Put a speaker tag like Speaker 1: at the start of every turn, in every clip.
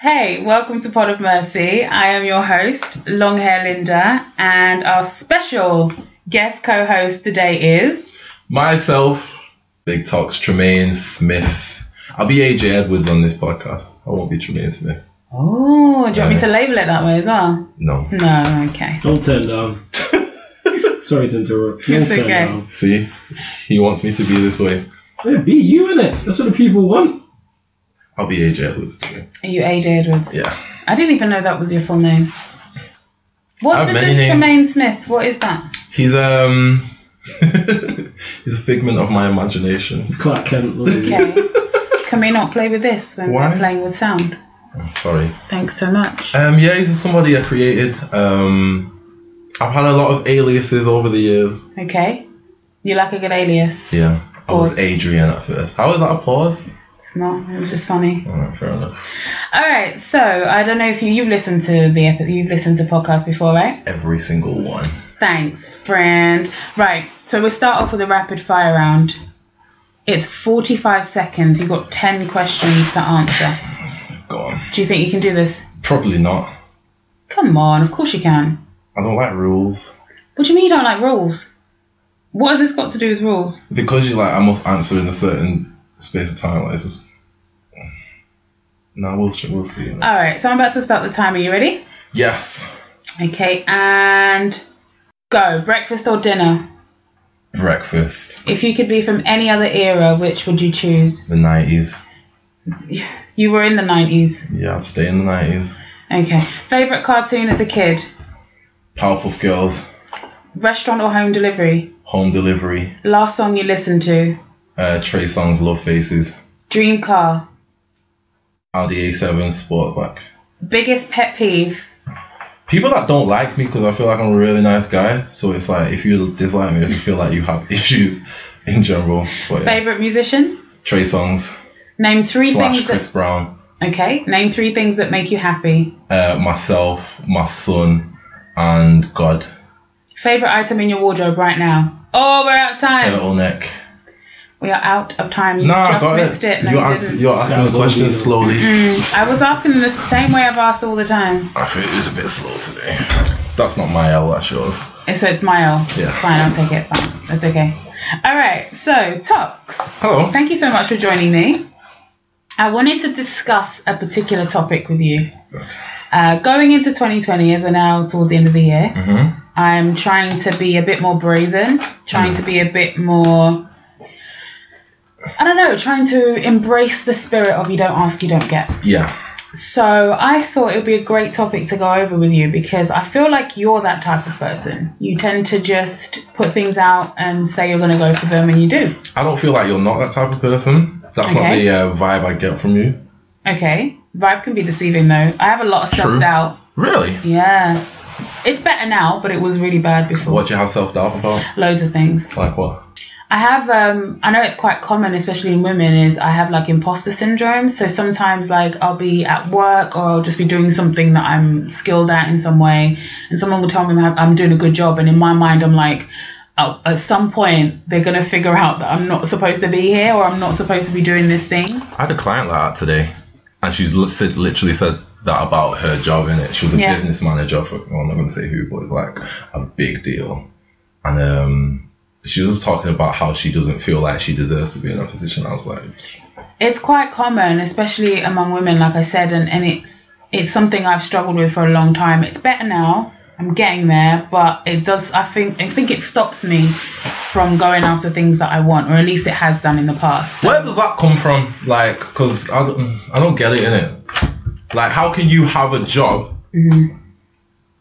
Speaker 1: Hey, welcome to Pod of Mercy. I am your host, Long Hair Linda, and our special guest co host today is.
Speaker 2: Myself, Big Talks, Tremaine Smith. I'll be AJ Edwards on this podcast. I won't be Tremaine Smith.
Speaker 1: Oh, do you want me to label it that way as well?
Speaker 2: No.
Speaker 1: No, okay.
Speaker 3: Don't turn down. Sorry to interrupt. Don't
Speaker 1: It's
Speaker 3: turn
Speaker 1: okay.
Speaker 3: down.
Speaker 2: See? He wants me to be this way.
Speaker 3: Yeah, be you in it. That's what the people want.
Speaker 2: I'll be AJ Edwards today.
Speaker 1: Are you AJ Edwards?
Speaker 2: Yeah.
Speaker 1: I didn't even know that was your full name. What's with this
Speaker 2: names.
Speaker 1: Tremaine Smith? What is that?
Speaker 2: He's um he's a figment of my imagination.
Speaker 3: Clark Kent.
Speaker 1: Okay. Can we not play with this when
Speaker 2: Why?
Speaker 1: we're playing with sound?
Speaker 2: I'm sorry.
Speaker 1: Thanks so much.
Speaker 2: Um yeah, he's just somebody I created. Um I've had a lot of aliases over the years.
Speaker 1: Okay. You like a good alias?
Speaker 2: Yeah. I
Speaker 1: Pause.
Speaker 2: was Adrian at first. How was that a pause?
Speaker 1: It's not. It was just funny.
Speaker 2: Alright, fair enough.
Speaker 1: All right. So I don't know if you you've listened to the epi- you've listened to podcasts before, right?
Speaker 2: Every single one.
Speaker 1: Thanks, friend. Right. So we'll start off with a rapid fire round. It's 45 seconds. You've got 10 questions to answer.
Speaker 2: Go on.
Speaker 1: Do you think you can do this?
Speaker 2: Probably not.
Speaker 1: Come on. Of course you can.
Speaker 2: I don't like rules.
Speaker 1: What do you mean you don't like rules? What has this got to do with rules?
Speaker 2: because you're like I must answer in a certain space of time. Like it's just no, we'll we'll see.
Speaker 1: All right. So I'm about to start the timer. You ready?
Speaker 2: Yes,
Speaker 1: Okay. And go. Breakfast or dinner?
Speaker 2: breakfast,
Speaker 1: If you could be from any other era, which would you choose?
Speaker 2: the nineties.
Speaker 1: You were in the 90s.
Speaker 2: Yeah, I'd stay in the nineties.
Speaker 1: Okay. Favorite cartoon as a kid?
Speaker 2: Powerpuff Girls,
Speaker 1: Restaurant or home delivery?
Speaker 2: home delivery,
Speaker 1: Last song you listened to?
Speaker 2: Uh, Trey Songz, Love Faces,
Speaker 1: Dream car?
Speaker 2: Audi A7 Sportback.
Speaker 1: Biggest pet peeve?
Speaker 2: People that don't like me because I feel like I'm a really nice guy. So it's like if you dislike me, if you feel like you have issues in general. But yeah,
Speaker 1: Favorite musician?
Speaker 2: Trey Songz
Speaker 1: Name three
Speaker 2: slash
Speaker 1: things
Speaker 2: Chris Brown.
Speaker 1: Okay. Name three things that make you happy.
Speaker 2: uh, myself, my son, and God.
Speaker 1: Favorite item in your wardrobe right now? Oh, we're out of time.
Speaker 2: Turtleneck.
Speaker 1: We are out of time. You
Speaker 2: No, I
Speaker 1: just
Speaker 2: got
Speaker 1: missed it.
Speaker 2: it.
Speaker 1: No,
Speaker 2: you're,
Speaker 1: you
Speaker 2: answer, you're asking the
Speaker 3: Sounds
Speaker 2: questions
Speaker 3: obvious.
Speaker 2: slowly.
Speaker 1: Mm, I was asking them the same way I've asked all the time.
Speaker 2: I think it was a bit slow today. That's not my L, that's yours.
Speaker 1: So it's my L.
Speaker 2: Yeah.
Speaker 1: Fine, I'll take it. Fine. That's okay. All right. So, Tox,
Speaker 2: Hello.
Speaker 1: thank you so much for joining me. I wanted to discuss a particular topic with you. Uh, going into 2020, as we're now towards the end of the year,
Speaker 2: hmm
Speaker 1: I'm trying to be a bit more brazen, trying to be a bit more. I don't know, trying to embrace the spirit of you don't ask, you don't get.
Speaker 2: Yeah.
Speaker 1: So I thought it would be a great topic to go over with you because I feel like you're that type of person. You tend to just put things out and say you're going to go for them, and you do.
Speaker 2: I don't feel like you're not that type of person. That's not the uh, vibe I get from you.
Speaker 1: Okay, vibe can be deceiving though. I have a lot of self doubt.
Speaker 2: Really?
Speaker 1: Yeah, it's better now, but it was really bad before.
Speaker 2: What do you have self doubt about?
Speaker 1: Loads of things.
Speaker 2: Like what?
Speaker 1: I have um I know it's quite common, especially in women, is I have like imposter syndrome. So sometimes like I'll be at work or I'll just be doing something that I'm skilled at in some way, and someone will tell me I'm I'm doing a good job, and in my mind I'm like, oh, at some point they're gonna figure out that I'm not supposed to be here or I'm not supposed to be doing this thing.
Speaker 2: I had a client like that today, and she said, literally said that about her job in it. She was a
Speaker 1: Yeah.
Speaker 2: business manager for, well, I'm not going to say who, but it's like a big deal. And um, she was talking about how she doesn't feel like she deserves to be in a position. I was like,
Speaker 1: It's quite common, especially among women, like I said, and, and it's it's something I've struggled with for a long time. It's better now. I'm getting there, but it does. I think I think it stops me from going after things that I want, or at least it has done in the past. So-
Speaker 2: where does that come from? Like, because I don't, I don't get it in it. Like, how can you have a job
Speaker 1: Mhm.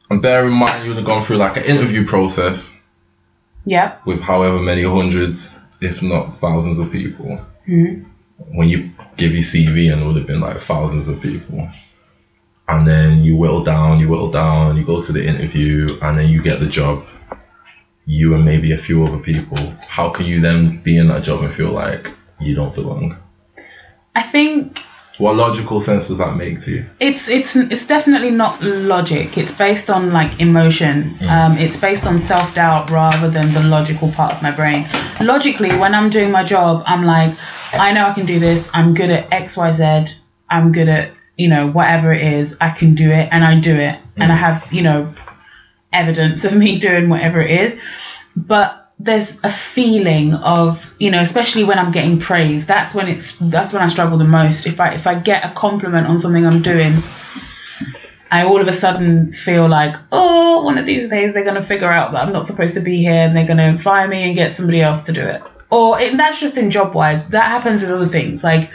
Speaker 2: and bear in mind you've gone through like an interview process
Speaker 1: Yep.
Speaker 2: with however many hundreds, if not thousands of people.
Speaker 1: Mhm.
Speaker 2: When you give your CV and it would have been like thousands of people. And then you whittle down, you whittle down, you go to the interview, and then you get the job. You and maybe a few other people. How can you then be in that job and feel like you don't belong?
Speaker 1: I think
Speaker 2: What logical sense does that make to you?
Speaker 1: it's it's it's definitely not logic. It's based on like emotion. Um, it's based on self doubt rather than the logical part of my brain. Logically, when I'm doing my job, I'm like, I know I can do this. I'm good at X, Y, Z. I'm good at you know, whatever it is, I can do it and I do it. And I have, you know, evidence of me doing whatever it is. But there's a feeling of, you know, especially when I'm getting praise, that's when it's that's when I struggle the most. If I if I get a compliment on something I'm doing, I all of a sudden feel like, oh, one of these days they're gonna figure out that I'm not supposed to be here and they're gonna fire me and get somebody else to do it. Or it, that's just in job wise. That happens with other things like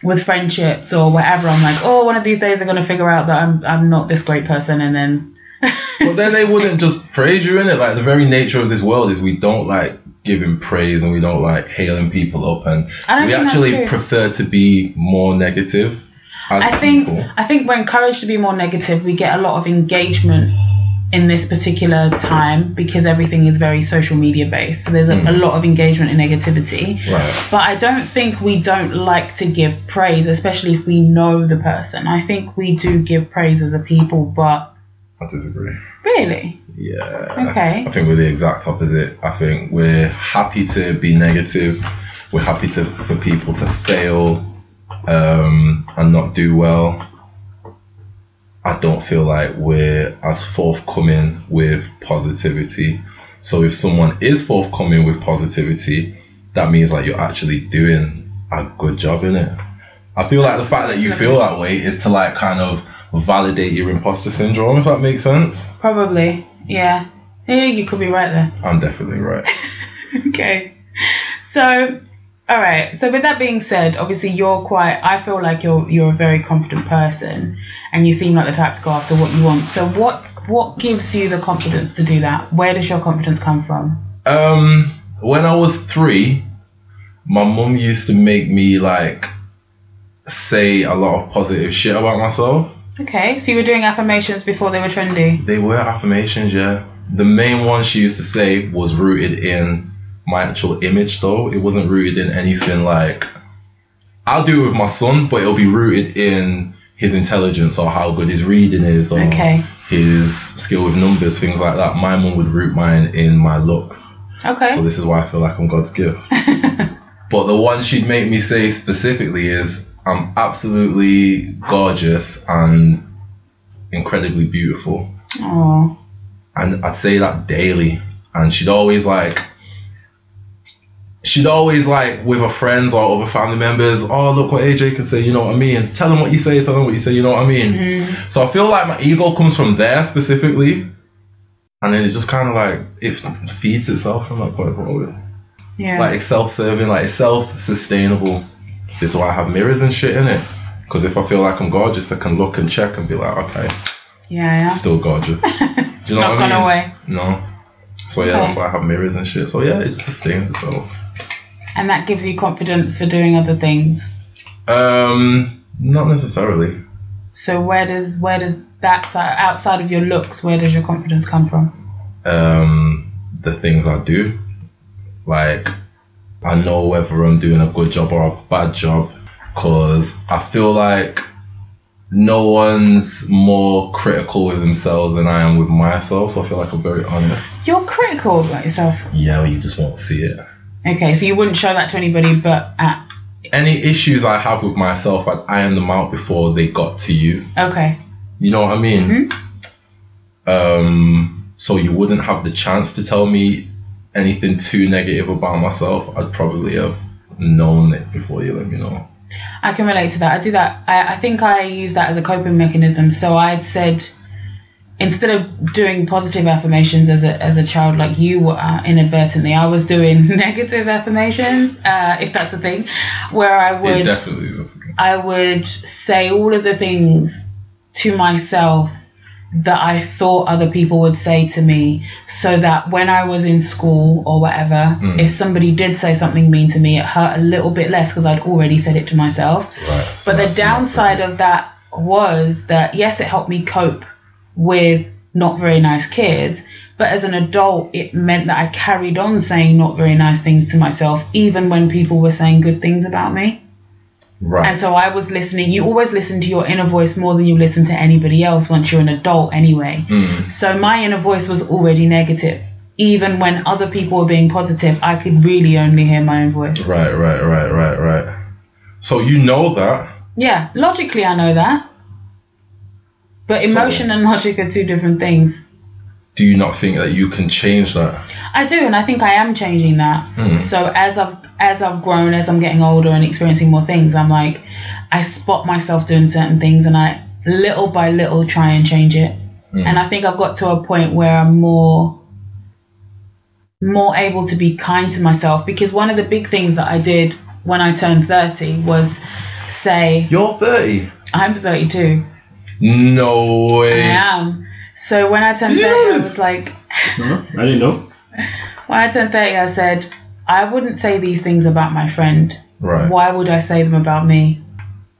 Speaker 1: with friendships or whatever. I'm like, oh, one of these days they're gonna figure out that I'm I'm not this great person and then.
Speaker 2: But then they wouldn't just praise you in it. Like the very nature of this world is we don't like giving praise and we don't like hailing people up, and we actually prefer to be more negative
Speaker 1: I think
Speaker 2: people.
Speaker 1: I think we're encouraged to be more negative. We get a lot of engagement in this particular time because everything is very social media based. So there's a, a hmm. lot of engagement in negativity.
Speaker 2: Right.
Speaker 1: But I don't think we don't like to give praise, especially if we know the person. I think we do give praise as a people, but
Speaker 2: I disagree.
Speaker 1: really,
Speaker 2: Yeah.
Speaker 1: Okay.
Speaker 2: I think we're the exact opposite. I think we're happy to be negative. We're happy to for people to fail um, and not do well. I don't feel like we're as forthcoming with positivity. So if someone is forthcoming with positivity, that means like you're actually doing a good job in it. I feel like the fact that you feel that way is to like kind of validate your imposter syndrome, if that makes sense.
Speaker 1: probably, yeah. Yeah, you could be right there.
Speaker 2: I'm definitely right.
Speaker 1: okay. So, all right. So with that being said, obviously you're quite. I feel like you're you're a very confident person, and you seem like the type to go after what you want. So what what gives you the confidence to do that? Where does your confidence come from?
Speaker 2: Um, when I was three, my mum used to make me like say a lot of positive shit about myself.
Speaker 1: Okay. So you were doing affirmations before they were trendy.
Speaker 2: They were affirmations, yeah. The main one she used to say was rooted in my actual image, though. It wasn't rooted in anything like. I'll do it with my son, but it'll be rooted in his intelligence or how good his reading is or
Speaker 1: Okay.
Speaker 2: his skill with numbers, things like that. My mum would root mine in my looks.
Speaker 1: Okay.
Speaker 2: So this is why I feel like I'm God's gift. but the one she'd make me say specifically is I'm absolutely gorgeous and incredibly beautiful.
Speaker 1: oh.
Speaker 2: And I'd say that daily. And she'd always like she'd always like with her friends or other family members, oh look what AJ can say, you know what I mean? Tell them what you say, tell them what you say, you know what I mean? Mm-hmm. So I feel like my ego comes from there specifically. And then it just kind of like it feeds itself from that point forward
Speaker 1: Yeah.
Speaker 2: like it's self-serving, like it's self-sustainable. This is why I have mirrors and shit in it. Because if I feel like I'm gorgeous, I can look and check and be like, okay,
Speaker 1: yeah. Yeah.
Speaker 2: still gorgeous. Do
Speaker 1: It's
Speaker 2: you know
Speaker 1: not
Speaker 2: what I
Speaker 1: gone
Speaker 2: mean?
Speaker 1: away.
Speaker 2: No. So yeah,
Speaker 1: Okay.
Speaker 2: that's why I have mirrors and shit. So yeah, it just sustains itself.
Speaker 1: And that gives you confidence for doing other things.
Speaker 2: Um, not necessarily.
Speaker 1: So where does where does that side outside of your looks, where does your confidence come from?
Speaker 2: Um, the things I do, like I know whether I'm doing a good job or a bad job, cause I feel like no one's more critical with themselves than I am with myself. So I feel like I'm very honest.
Speaker 1: You're critical about yourself.
Speaker 2: Yeah, well, you just won't see it.
Speaker 1: Okay, so you wouldn't show that to anybody, but at
Speaker 2: Any issues I have with myself, I'd iron them out before they got to you.
Speaker 1: okay,
Speaker 2: You know what I mean? hmm Um, so you wouldn't have the chance to tell me anything too negative about myself. I'd probably have known it before you let me know.
Speaker 1: I can relate to that. I do that. I, I think I use that as a coping mechanism. So I'd said instead of doing positive affirmations as a as a child like you were uh, inadvertently, I was doing negative affirmations, uh, if that's a thing, where I would
Speaker 2: definitely.
Speaker 1: I would say all of the things to myself that I thought other people would say to me so that when I was in school or whatever, if somebody did say something mean to me, it hurt a little bit less because I'd already said it to myself.
Speaker 2: Right. so
Speaker 1: But the downside of that was that yes, it helped me cope with not very nice kids, but as an adult, it meant that I carried on saying not very nice things to myself, even when people were saying good things about me.
Speaker 2: Right.
Speaker 1: And so I was listening. You always listen to your inner voice more than you listen to anybody else once you're an adult, anyway.
Speaker 2: Mm.
Speaker 1: So my inner voice was already negative. Even when other people were being positive, I could really only hear my own voice.
Speaker 2: Right, right, right, right, right. So you know that.
Speaker 1: Yeah, logically, I know that. But
Speaker 2: So-
Speaker 1: emotion and logic are two different things.
Speaker 2: Do you not think that you can change that?
Speaker 1: I do, and I think I am changing that.
Speaker 2: Mm.
Speaker 1: So as I've as I've grown, as I'm getting older and experiencing more things, I'm like, I spot myself doing certain things, and I little by little try and change it.
Speaker 2: Mm.
Speaker 1: And I think I've got to a point where I'm more more able to be kind to myself because one of the big things that I did when I turned 30 was say
Speaker 2: You're 30.
Speaker 1: I'm 32.
Speaker 2: No way.
Speaker 1: I am. So when I turned 30, I was like,
Speaker 3: No, I didn't know.
Speaker 1: when I turned 30, I said, I wouldn't say these things about my friend.
Speaker 2: Right.
Speaker 1: Why would I say them about me?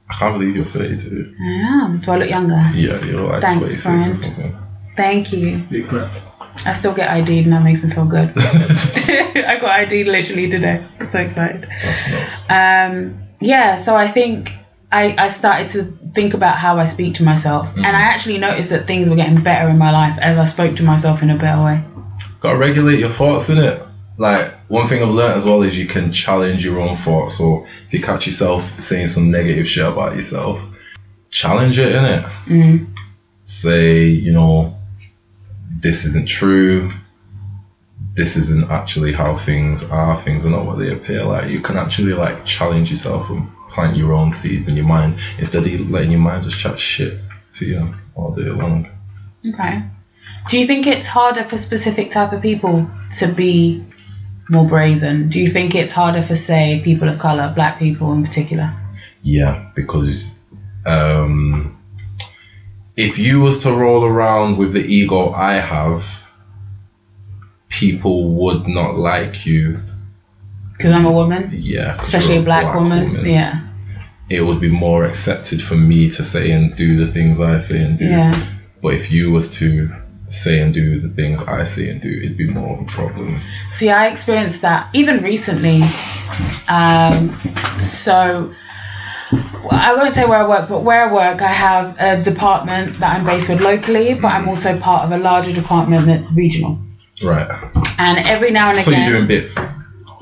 Speaker 2: I can't believe you're 32.
Speaker 1: I am. Do I look younger?
Speaker 2: Yeah, you're like
Speaker 1: Thanks,
Speaker 2: 26
Speaker 1: friend.
Speaker 2: or something.
Speaker 1: Thank you.
Speaker 3: Big class.
Speaker 1: I still get ID'd and that makes me feel good. I got ID'd literally today. I'm so excited.
Speaker 2: That's nuts.
Speaker 1: Um, yeah, so I think I, I started to think about how I speak to myself. And I actually noticed that things were getting better in my life as I spoke to myself in a better way.
Speaker 2: Gotta regulate your thoughts, innit? Like, one thing I've learned as well is you can challenge your own thoughts. So, if you catch yourself saying some negative shit about yourself, challenge it, innit?
Speaker 1: Mm.
Speaker 2: Say, you know, this isn't true. This isn't actually how things are. Things are not what they appear like. You can actually, like, challenge yourself and plant your own seeds in your mind instead of letting your mind just chat shit to you all day long.
Speaker 1: Okay. Do you think it's harder for specific type of people to be more brazen? Do you think it's harder for, say, people of color, black people in particular?
Speaker 2: Yeah, because um, if you was to roll around with the ego I have, people would not like you.
Speaker 1: Because I'm a woman,
Speaker 2: Yeah.
Speaker 1: especially a black, woman. Yeah.
Speaker 2: It would be more accepted for me to say and do the things I say and do.
Speaker 1: Yeah.
Speaker 2: But if you was to say and do the things I say and do, it'd be more of a problem.
Speaker 1: See, I experienced that even recently. Um, so I won't say where I work, but where I work, I have a department that I'm based with locally, but I'm also part of a larger department that's regional.
Speaker 2: Right.
Speaker 1: And every now and
Speaker 2: So
Speaker 1: again, So
Speaker 2: you're doing bits.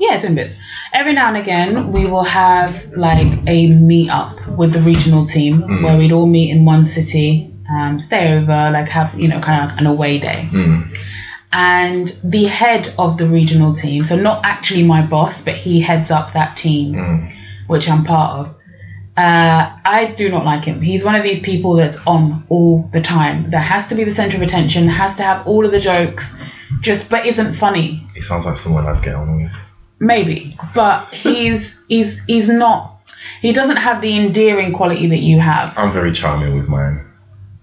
Speaker 1: Yeah, doing bits. Every now and again, we will have like a meet up with the regional team
Speaker 2: Mm.
Speaker 1: where we'd all meet in one city, um, stay over, like have you know kind of an away day.
Speaker 2: Mm.
Speaker 1: and the head of the regional team, so not actually my boss, but he heads up that team,
Speaker 2: Mm.
Speaker 1: which I'm part of. Uh, I do not like him. He's one of these people that's on all the time. That has to be the center of attention, has to have all of the jokes, just but isn't funny.
Speaker 2: He sounds like someone I'd get on with.
Speaker 1: Maybe, but he's he's he's not. He doesn't have the endearing quality that you have.
Speaker 2: I'm very charming with mine.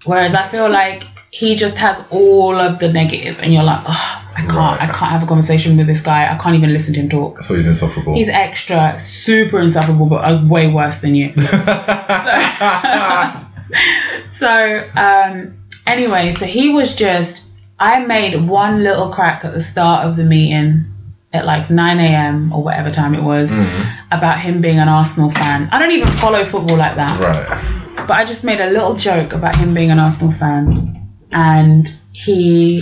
Speaker 1: Whereas I feel like he just has all of the negative, and you're like, oh, I can't, I can't have a conversation with this guy. I can't even listen to him talk.
Speaker 2: So he's insufferable.
Speaker 1: He's extra, super insufferable, but uh, way worse than you. So, um, anyway, so he was just. I made one little crack at the start of the meeting at like 9 a.m. or whatever time it was
Speaker 2: Mhm.
Speaker 1: about him being an Arsenal fan. I don't even follow football like that.
Speaker 2: Right.
Speaker 1: But I just made a little joke about him being an Arsenal fan, and he,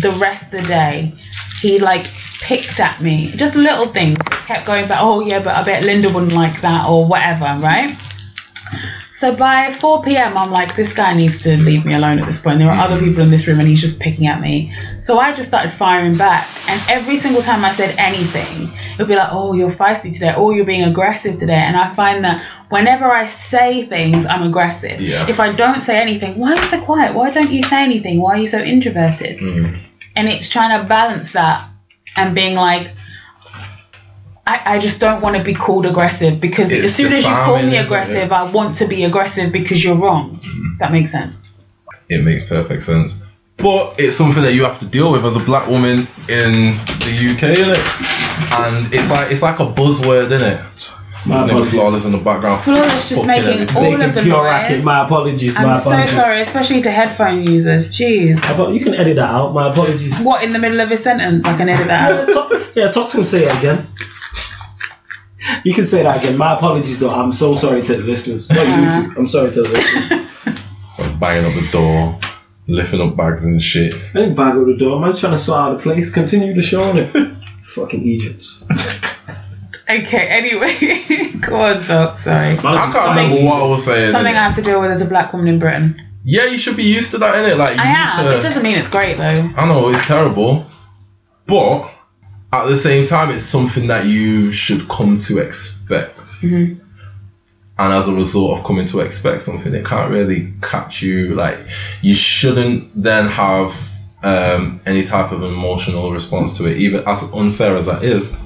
Speaker 1: the rest of the day, he like picked at me, just little things. Kept going back. Oh yeah, but I bet Linda wouldn't like that or whatever, right? So by 4 p.m., I'm like, this guy needs to leave me alone at this point. There are other people in this room, and he's just picking at me. So I just started firing back, and every single time I said anything, it would be like, oh, you're feisty today, oh, you're being aggressive today. And I find that whenever I say things, I'm aggressive.
Speaker 2: Yeah.
Speaker 1: If I don't say anything, why are you so quiet? Why don't you say anything? Why are you so introverted?
Speaker 2: Mm.
Speaker 1: And it's trying to balance that and being like, I, I just don't want to be called aggressive because
Speaker 2: It's
Speaker 1: as soon as you call me aggressive. I want to be aggressive because you're wrong. Mm. That makes sense.
Speaker 2: It makes perfect sense. But it's something that you have to deal with as a black woman in the UK, innit? And it's like it's like a buzzword, innit?
Speaker 3: My
Speaker 2: His name
Speaker 3: apologies.
Speaker 2: flawless in the background.
Speaker 1: Flawless just making
Speaker 2: everything.
Speaker 1: all
Speaker 3: Making
Speaker 1: of the
Speaker 3: pure
Speaker 1: noise.
Speaker 3: racket. My apologies.
Speaker 1: I'm
Speaker 3: my
Speaker 1: so sorry, especially to headphone users. Jeez.
Speaker 3: Apo- You can edit that out. My apologies.
Speaker 1: What in the middle of a sentence? I can edit that out.
Speaker 3: Yeah, Tox can say it again. You can say that again. My apologies, though. I'm so sorry to the listeners. Not you
Speaker 1: Uh.
Speaker 3: two. I'm sorry to the listeners.
Speaker 2: Like banging up the door, lifting up bags and shit.
Speaker 3: I didn't bag up the door. I'm just trying to sort out the place. Continue the show. innit? Fucking Egypts.
Speaker 1: Okay, anyway. Go on, Doc. Sorry.
Speaker 2: I can't remember what I was saying.
Speaker 1: Something I have to deal with as a black woman in Britain.
Speaker 2: Yeah, you should be used to that, innit? Like you
Speaker 1: I
Speaker 2: need
Speaker 1: am.
Speaker 2: to.
Speaker 1: It doesn't mean it's great though.
Speaker 2: I know it's terrible, but at the same time, it's something that you should come to expect.
Speaker 1: Mhm.
Speaker 2: And as a result of coming to expect something, it can't really catch you. Like you shouldn't then have um, any type of emotional response to it, even as unfair as that is.
Speaker 1: I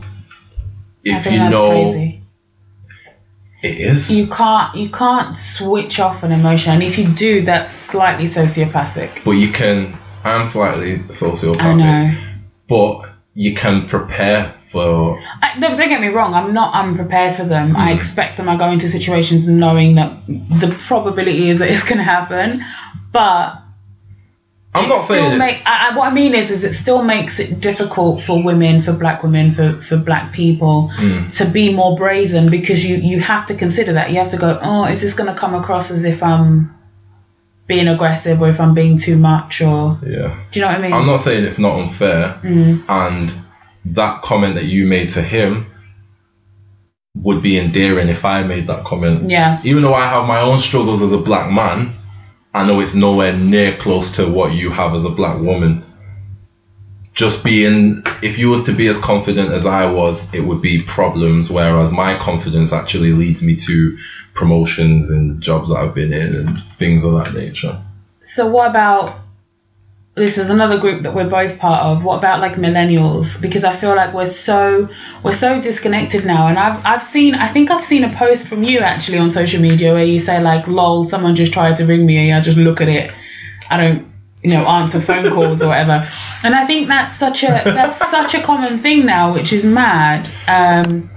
Speaker 2: If
Speaker 1: think
Speaker 2: you
Speaker 1: that's
Speaker 2: know
Speaker 1: crazy.
Speaker 2: it is,
Speaker 1: You can't you can't switch off an emotion, and if you do, that's slightly sociopathic.
Speaker 2: but you can. I'm slightly sociopathic,
Speaker 1: I know.
Speaker 2: but you can prepare for
Speaker 1: I, don't get me wrong. I'm not unprepared for them. I
Speaker 2: Mm.
Speaker 1: expect them. I go into situations knowing that the probability is that it's going to happen, but
Speaker 2: I'm not saying
Speaker 1: make, I, I, what I mean is, is it still makes it difficult for women, for black women, for, for black people
Speaker 2: Mm.
Speaker 1: to be more brazen because you you have to consider that. You have to go, oh, is this going to come across as if I'm being aggressive or if I'm being too much or
Speaker 2: yeah.
Speaker 1: do you know what I mean?
Speaker 2: I'm not saying it's not unfair,
Speaker 1: Mm.
Speaker 2: and that comment that you made to him would be endearing if I made that comment.
Speaker 1: Yeah.
Speaker 2: Even though I have my own struggles as a black man, I know it's nowhere near close to what you have as a black woman. Just being, if you was to be as confident as I was, it would be problems. Whereas my confidence actually leads me to promotions and jobs that I've been in and things of that nature.
Speaker 1: So what about this is another group that we're both part of. What about like millennials? Because I feel like we're so we're so disconnected now. And I've I've seen I think I've seen a post from you actually on social media where you say like, "Lol, someone just tried to ring me and I just look at it. I don't you know answer phone calls or whatever." And I think that's such a that's such a common thing now, which is mad. Um,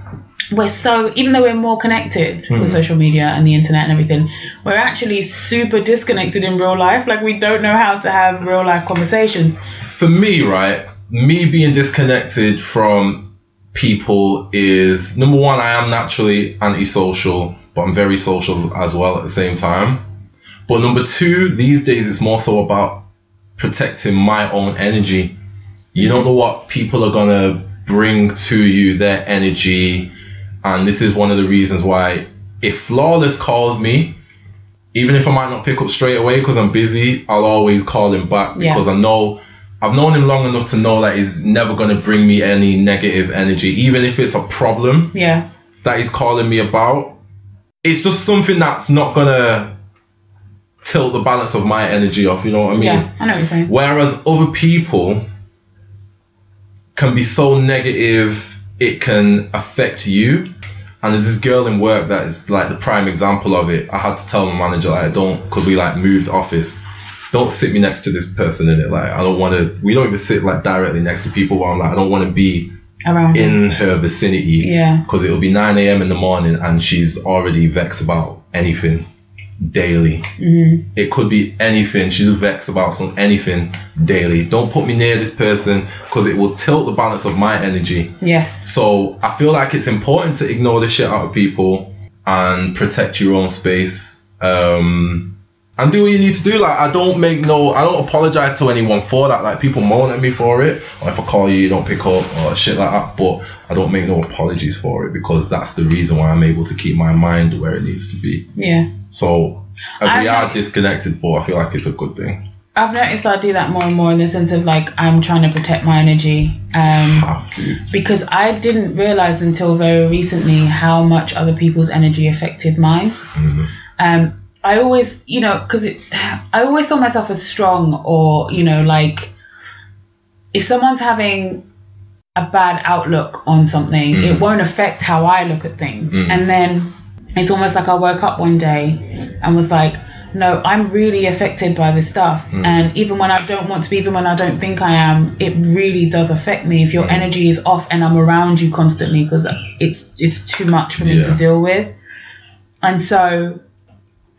Speaker 1: we're so even though we're more connected with hmm. social media and the internet and everything we're actually super disconnected in real life like we don't know how to have real life conversations
Speaker 2: for me, right, me being disconnected from people is number one, I am naturally antisocial, but I'm very social as well at the same time. But number two, these days it's more so about protecting my own energy. You don't know what people are gonna bring to you, their energy, and this is one of the reasons why if Flawless calls me, even if I might not pick up straight away because I'm busy, I'll always call him back
Speaker 1: Yeah.
Speaker 2: because I know I've known him long enough to know that he's never going to bring me any negative energy, even if it's a problem
Speaker 1: yeah
Speaker 2: that he's calling me about. It's just something that's not going to tilt the balance of my energy off, you know what I mean?
Speaker 1: yeah i know what you're saying
Speaker 2: Whereas other people can be so negative, it can affect you. And there's this girl in work that is like the prime example of it. I had to tell my manager like, I don't, because we like moved office. Don't sit me next to this person in it. Like, I don't want to. We don't even sit like directly next to people. Where I'm like, I don't want to be
Speaker 1: around
Speaker 2: in her vicinity.
Speaker 1: Yeah.
Speaker 2: Because it'll be 9 a.m. in the morning and she's already vexed about anything daily.
Speaker 1: mm-hmm.
Speaker 2: It could be anything. She's vexed about some anything daily. Don't put me near this person because it will tilt the balance of my energy.
Speaker 1: yes
Speaker 2: So I feel like it's important to ignore the shit out of people and protect your own space. Um, and do what you need to do. Like I don't make no, I don't apologize to anyone for that. Like people moan at me for it, or if I call you, you don't pick up, or shit like that. But I don't make no apologies for it because that's the reason why I'm able to keep my mind where it needs to be.
Speaker 1: yeah
Speaker 2: So uh, we are disconnected, but I feel like it's a good thing.
Speaker 1: i've noticed i do that more and more in the sense of like i'm trying to protect my energy um
Speaker 2: Have to.
Speaker 1: because i didn't realize until very recently how much other people's energy affected mine
Speaker 2: Mhm.
Speaker 1: um, I always, you know, because I always saw myself as strong, or you know, like if someone's having a bad outlook on something,
Speaker 2: Mm.
Speaker 1: it won't affect how I look at things.
Speaker 2: Mm.
Speaker 1: And then it's almost like I woke up one day and was like, no, I'm really affected by this stuff.
Speaker 2: Mm.
Speaker 1: And even when I don't want to be, even when I don't think I am, it really does affect me. If your
Speaker 2: Mm.
Speaker 1: energy is off and I'm around you constantly, because it's it's too much for me to deal with. And so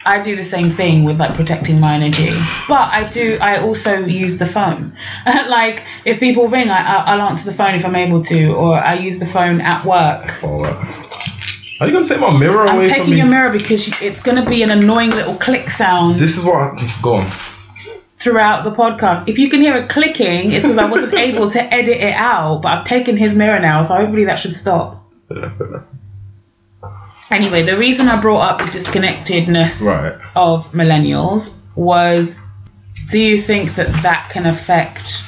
Speaker 1: I do the same thing with like protecting my energy, but I do. I also use the phone. like if people ring, I, I- I'll answer the phone if I'm able to, or I use the phone at work.
Speaker 2: Oh, right. Are you gonna take my mirror away?
Speaker 1: I'm
Speaker 2: away from
Speaker 1: taking your mirror because it's going to be an annoying little click sound
Speaker 2: This is what. I, go on.
Speaker 1: throughout the podcast. If you can hear it clicking, it's because I wasn't able to edit it out. But I've taken his mirror now, so hopefully that should stop. Anyway, the reason I brought up the disconnectedness
Speaker 2: Right.
Speaker 1: of millennials was do you think that that can affect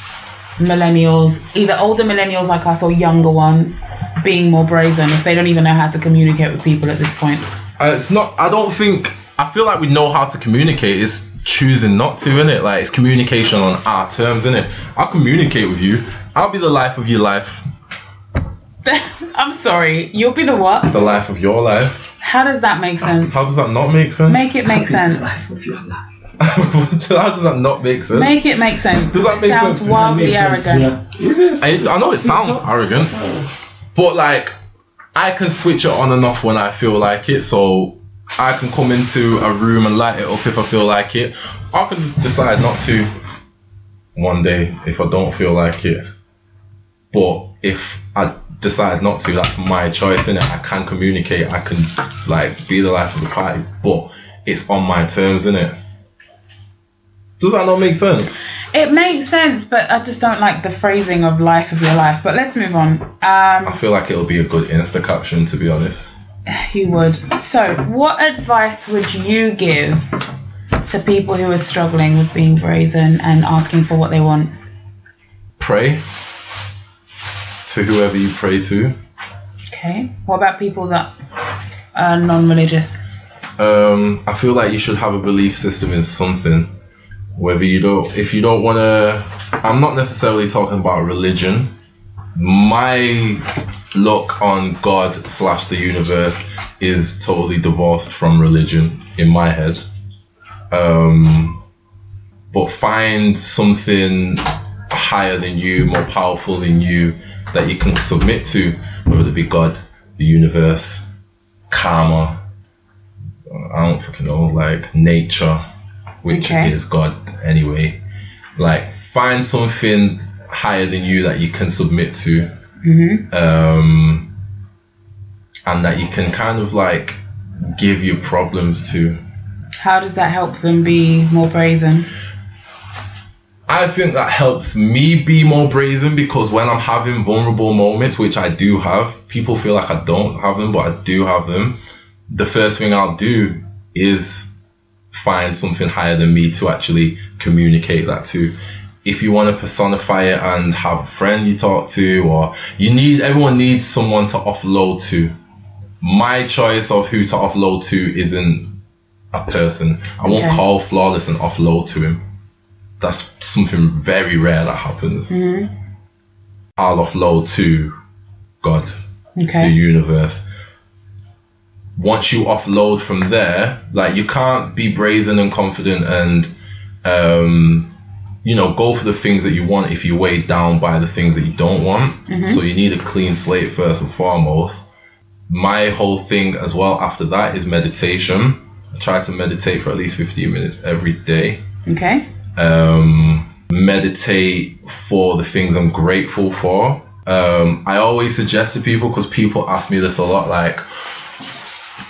Speaker 1: millennials, either older millennials like us or younger ones, being more brazen if they don't even know how to communicate with people at this point?
Speaker 2: Uh, it's not. I don't think. I feel like we know how to communicate. It's choosing not to, isn't it? Like it's communication on our terms, isn't it? I'll communicate with you. I'll be the life of your life,
Speaker 1: I'm sorry, you'll be the what?
Speaker 2: the life of your life.
Speaker 1: How does that make sense?
Speaker 2: How does that not make sense?
Speaker 1: Make it make sense.
Speaker 3: Life of your life.
Speaker 2: How does that not make sense?
Speaker 1: Make it make sense.
Speaker 2: Does that
Speaker 1: It
Speaker 2: make
Speaker 1: sounds
Speaker 2: sense?
Speaker 1: wildly
Speaker 3: Makes sense,
Speaker 1: arrogant.
Speaker 3: yeah. It is.
Speaker 2: I, I know it sounds arrogant, but like I can switch it on and off when I feel like it. So I can come into a room and light it up if I feel like it. I can just decide not to one day if I don't feel like it. But if I decide not to, that's my choice, innit? I can communicate, I can like be the life of the party, but it's on my terms, innit? Does that not make sense?
Speaker 1: It makes sense, but I just don't like the phrasing of life of your life. But let's move on.
Speaker 2: I
Speaker 1: Um,
Speaker 2: feel like it'll be a good Insta caption, to be honest.
Speaker 1: you would. So, what advice would you give to people who are struggling with being brazen and asking for what they want?
Speaker 2: pray to whoever you pray to.
Speaker 1: Okay. What about people that are non-religious?
Speaker 2: Um, I feel like you should have a belief system in something. Whether you don't, if you don't want to, I'm not necessarily talking about religion. My look on God slash the universe is totally divorced from religion in my head. Um, but find something higher than you, more powerful than you, that you can submit to, whether it be God, the universe, karma, I don't fucking know, like nature, which
Speaker 1: Okay.
Speaker 2: is God anyway. Like find something higher than you that you can submit to,
Speaker 1: Mm-hmm.
Speaker 2: um, and that you can kind of like give your problems to.
Speaker 1: How does that help them be more brazen?
Speaker 2: I think that helps me be more brazen because when I'm having vulnerable moments, which I do have, people feel like I don't have them, but I do have them. The first thing I'll do is find something higher than me to actually communicate that to. If you want to personify it and have a friend you talk to, or you need, everyone needs someone to offload to. My choice of who to offload to isn't a person. I won't
Speaker 1: Okay.
Speaker 2: call Flawless and offload to him that's something very rare that happens.
Speaker 1: Mm-hmm.
Speaker 2: I'll offload to God, the universe. Once you offload from there, like you can't be brazen and confident and, um, you know, go for the things that you want if you're weighed down by the things that you don't want. So you need a clean slate first and foremost. My whole thing as well after that is meditation. I try to meditate for at least 15 minutes every day
Speaker 1: Okay.
Speaker 2: Um, meditate for the things I'm grateful for. Um, I always suggest to people because people ask me this a lot, like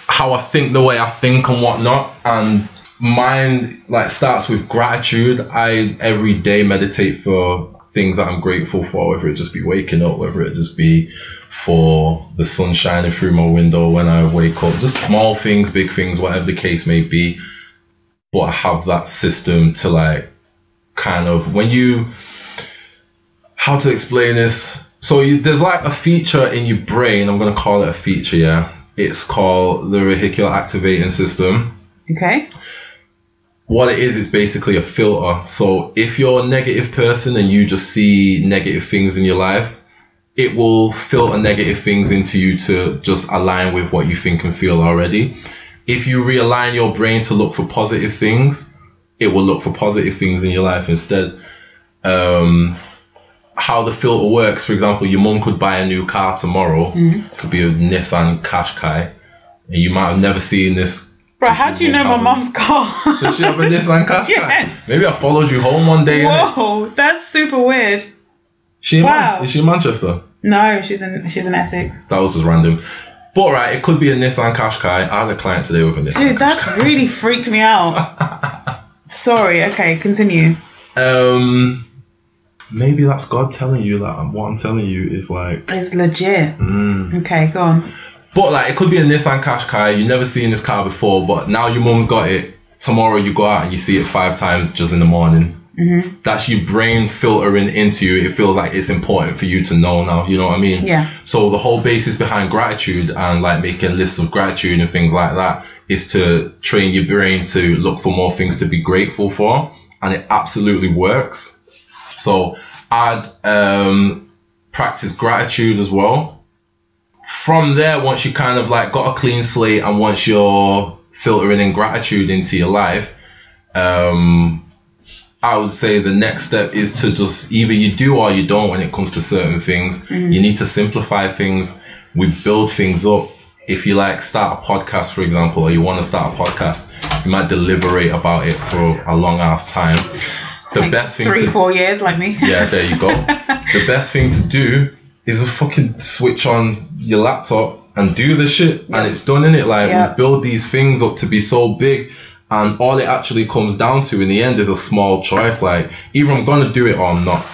Speaker 2: how I think, the way I think, and whatnot. And mine like starts with gratitude. I every day meditate for things that I'm grateful for, whether it just be waking up, whether it just be for the sun shining through my window when I wake up, just small things, big things, whatever the case may be. But I have that system to like kind of when you how to explain this? So you, there's like a feature in your brain i'm going to call it a feature yeah? It's called the reticular activating system.
Speaker 1: Okay.
Speaker 2: what it is is basically a filter. So if you're a negative person and you just see negative things in your life it will filter negative things into you to just align with what you think and feel already. If you realign your brain to look for positive things it will look for positive things in your life instead um, how the filter works for example your mum could buy a new car tomorrow could be a nissan qashqai and you might have never seen this
Speaker 1: Bro, how do you know my mum's car?
Speaker 2: does she have a Nissan Qashqai?
Speaker 1: Yes.
Speaker 2: Maybe I followed you home one day.
Speaker 1: Whoa, that's super weird.
Speaker 2: She
Speaker 1: Wow.
Speaker 2: Man- is she in Manchester?
Speaker 1: No, she's in she's in Essex.
Speaker 2: That was just random. But right, it could be a Nissan Qashqai. I had a client today with a Nissan
Speaker 1: Dude, that's really freaked me out. Sorry. Okay, continue.
Speaker 2: Um, maybe that's God telling you that what I'm telling you is like.
Speaker 1: It's legit.
Speaker 2: Mm.
Speaker 1: Okay, go on.
Speaker 2: But like, it could be a Nissan Qashqai. You've never seen this car before, but now your mum's got it. tomorrow you go out and you see it five times just in the morning.
Speaker 1: Mm-hmm.
Speaker 2: That's your brain filtering into you. It feels like it's important for you to know now. You know what I mean?
Speaker 1: Yeah.
Speaker 2: So the whole basis behind gratitude and like making lists of gratitude and things like that is to train your brain to look for more things to be grateful for, and it absolutely works. So I'd um, practice gratitude as well. From there, once you kind of like got a clean slate and once you're filtering in gratitude into your life, um, I would say the next step is to just either you do or you don't when it comes to certain things. Mm-hmm. You need to simplify things. We build things up. If you like start a podcast, for example, or you want to start a podcast, you might deliberate about it for a long ass time. The
Speaker 1: Like
Speaker 2: best thing
Speaker 1: three,
Speaker 2: to
Speaker 1: four years, like me.
Speaker 2: yeah, there you go. the best thing to do is just fucking switch on your laptop and do the shit, and it's done in it. Like
Speaker 1: Yeah.
Speaker 2: we build these things up to be so big, and all it actually comes down to in the end is a small choice. Like either I'm gonna do it or I'm not.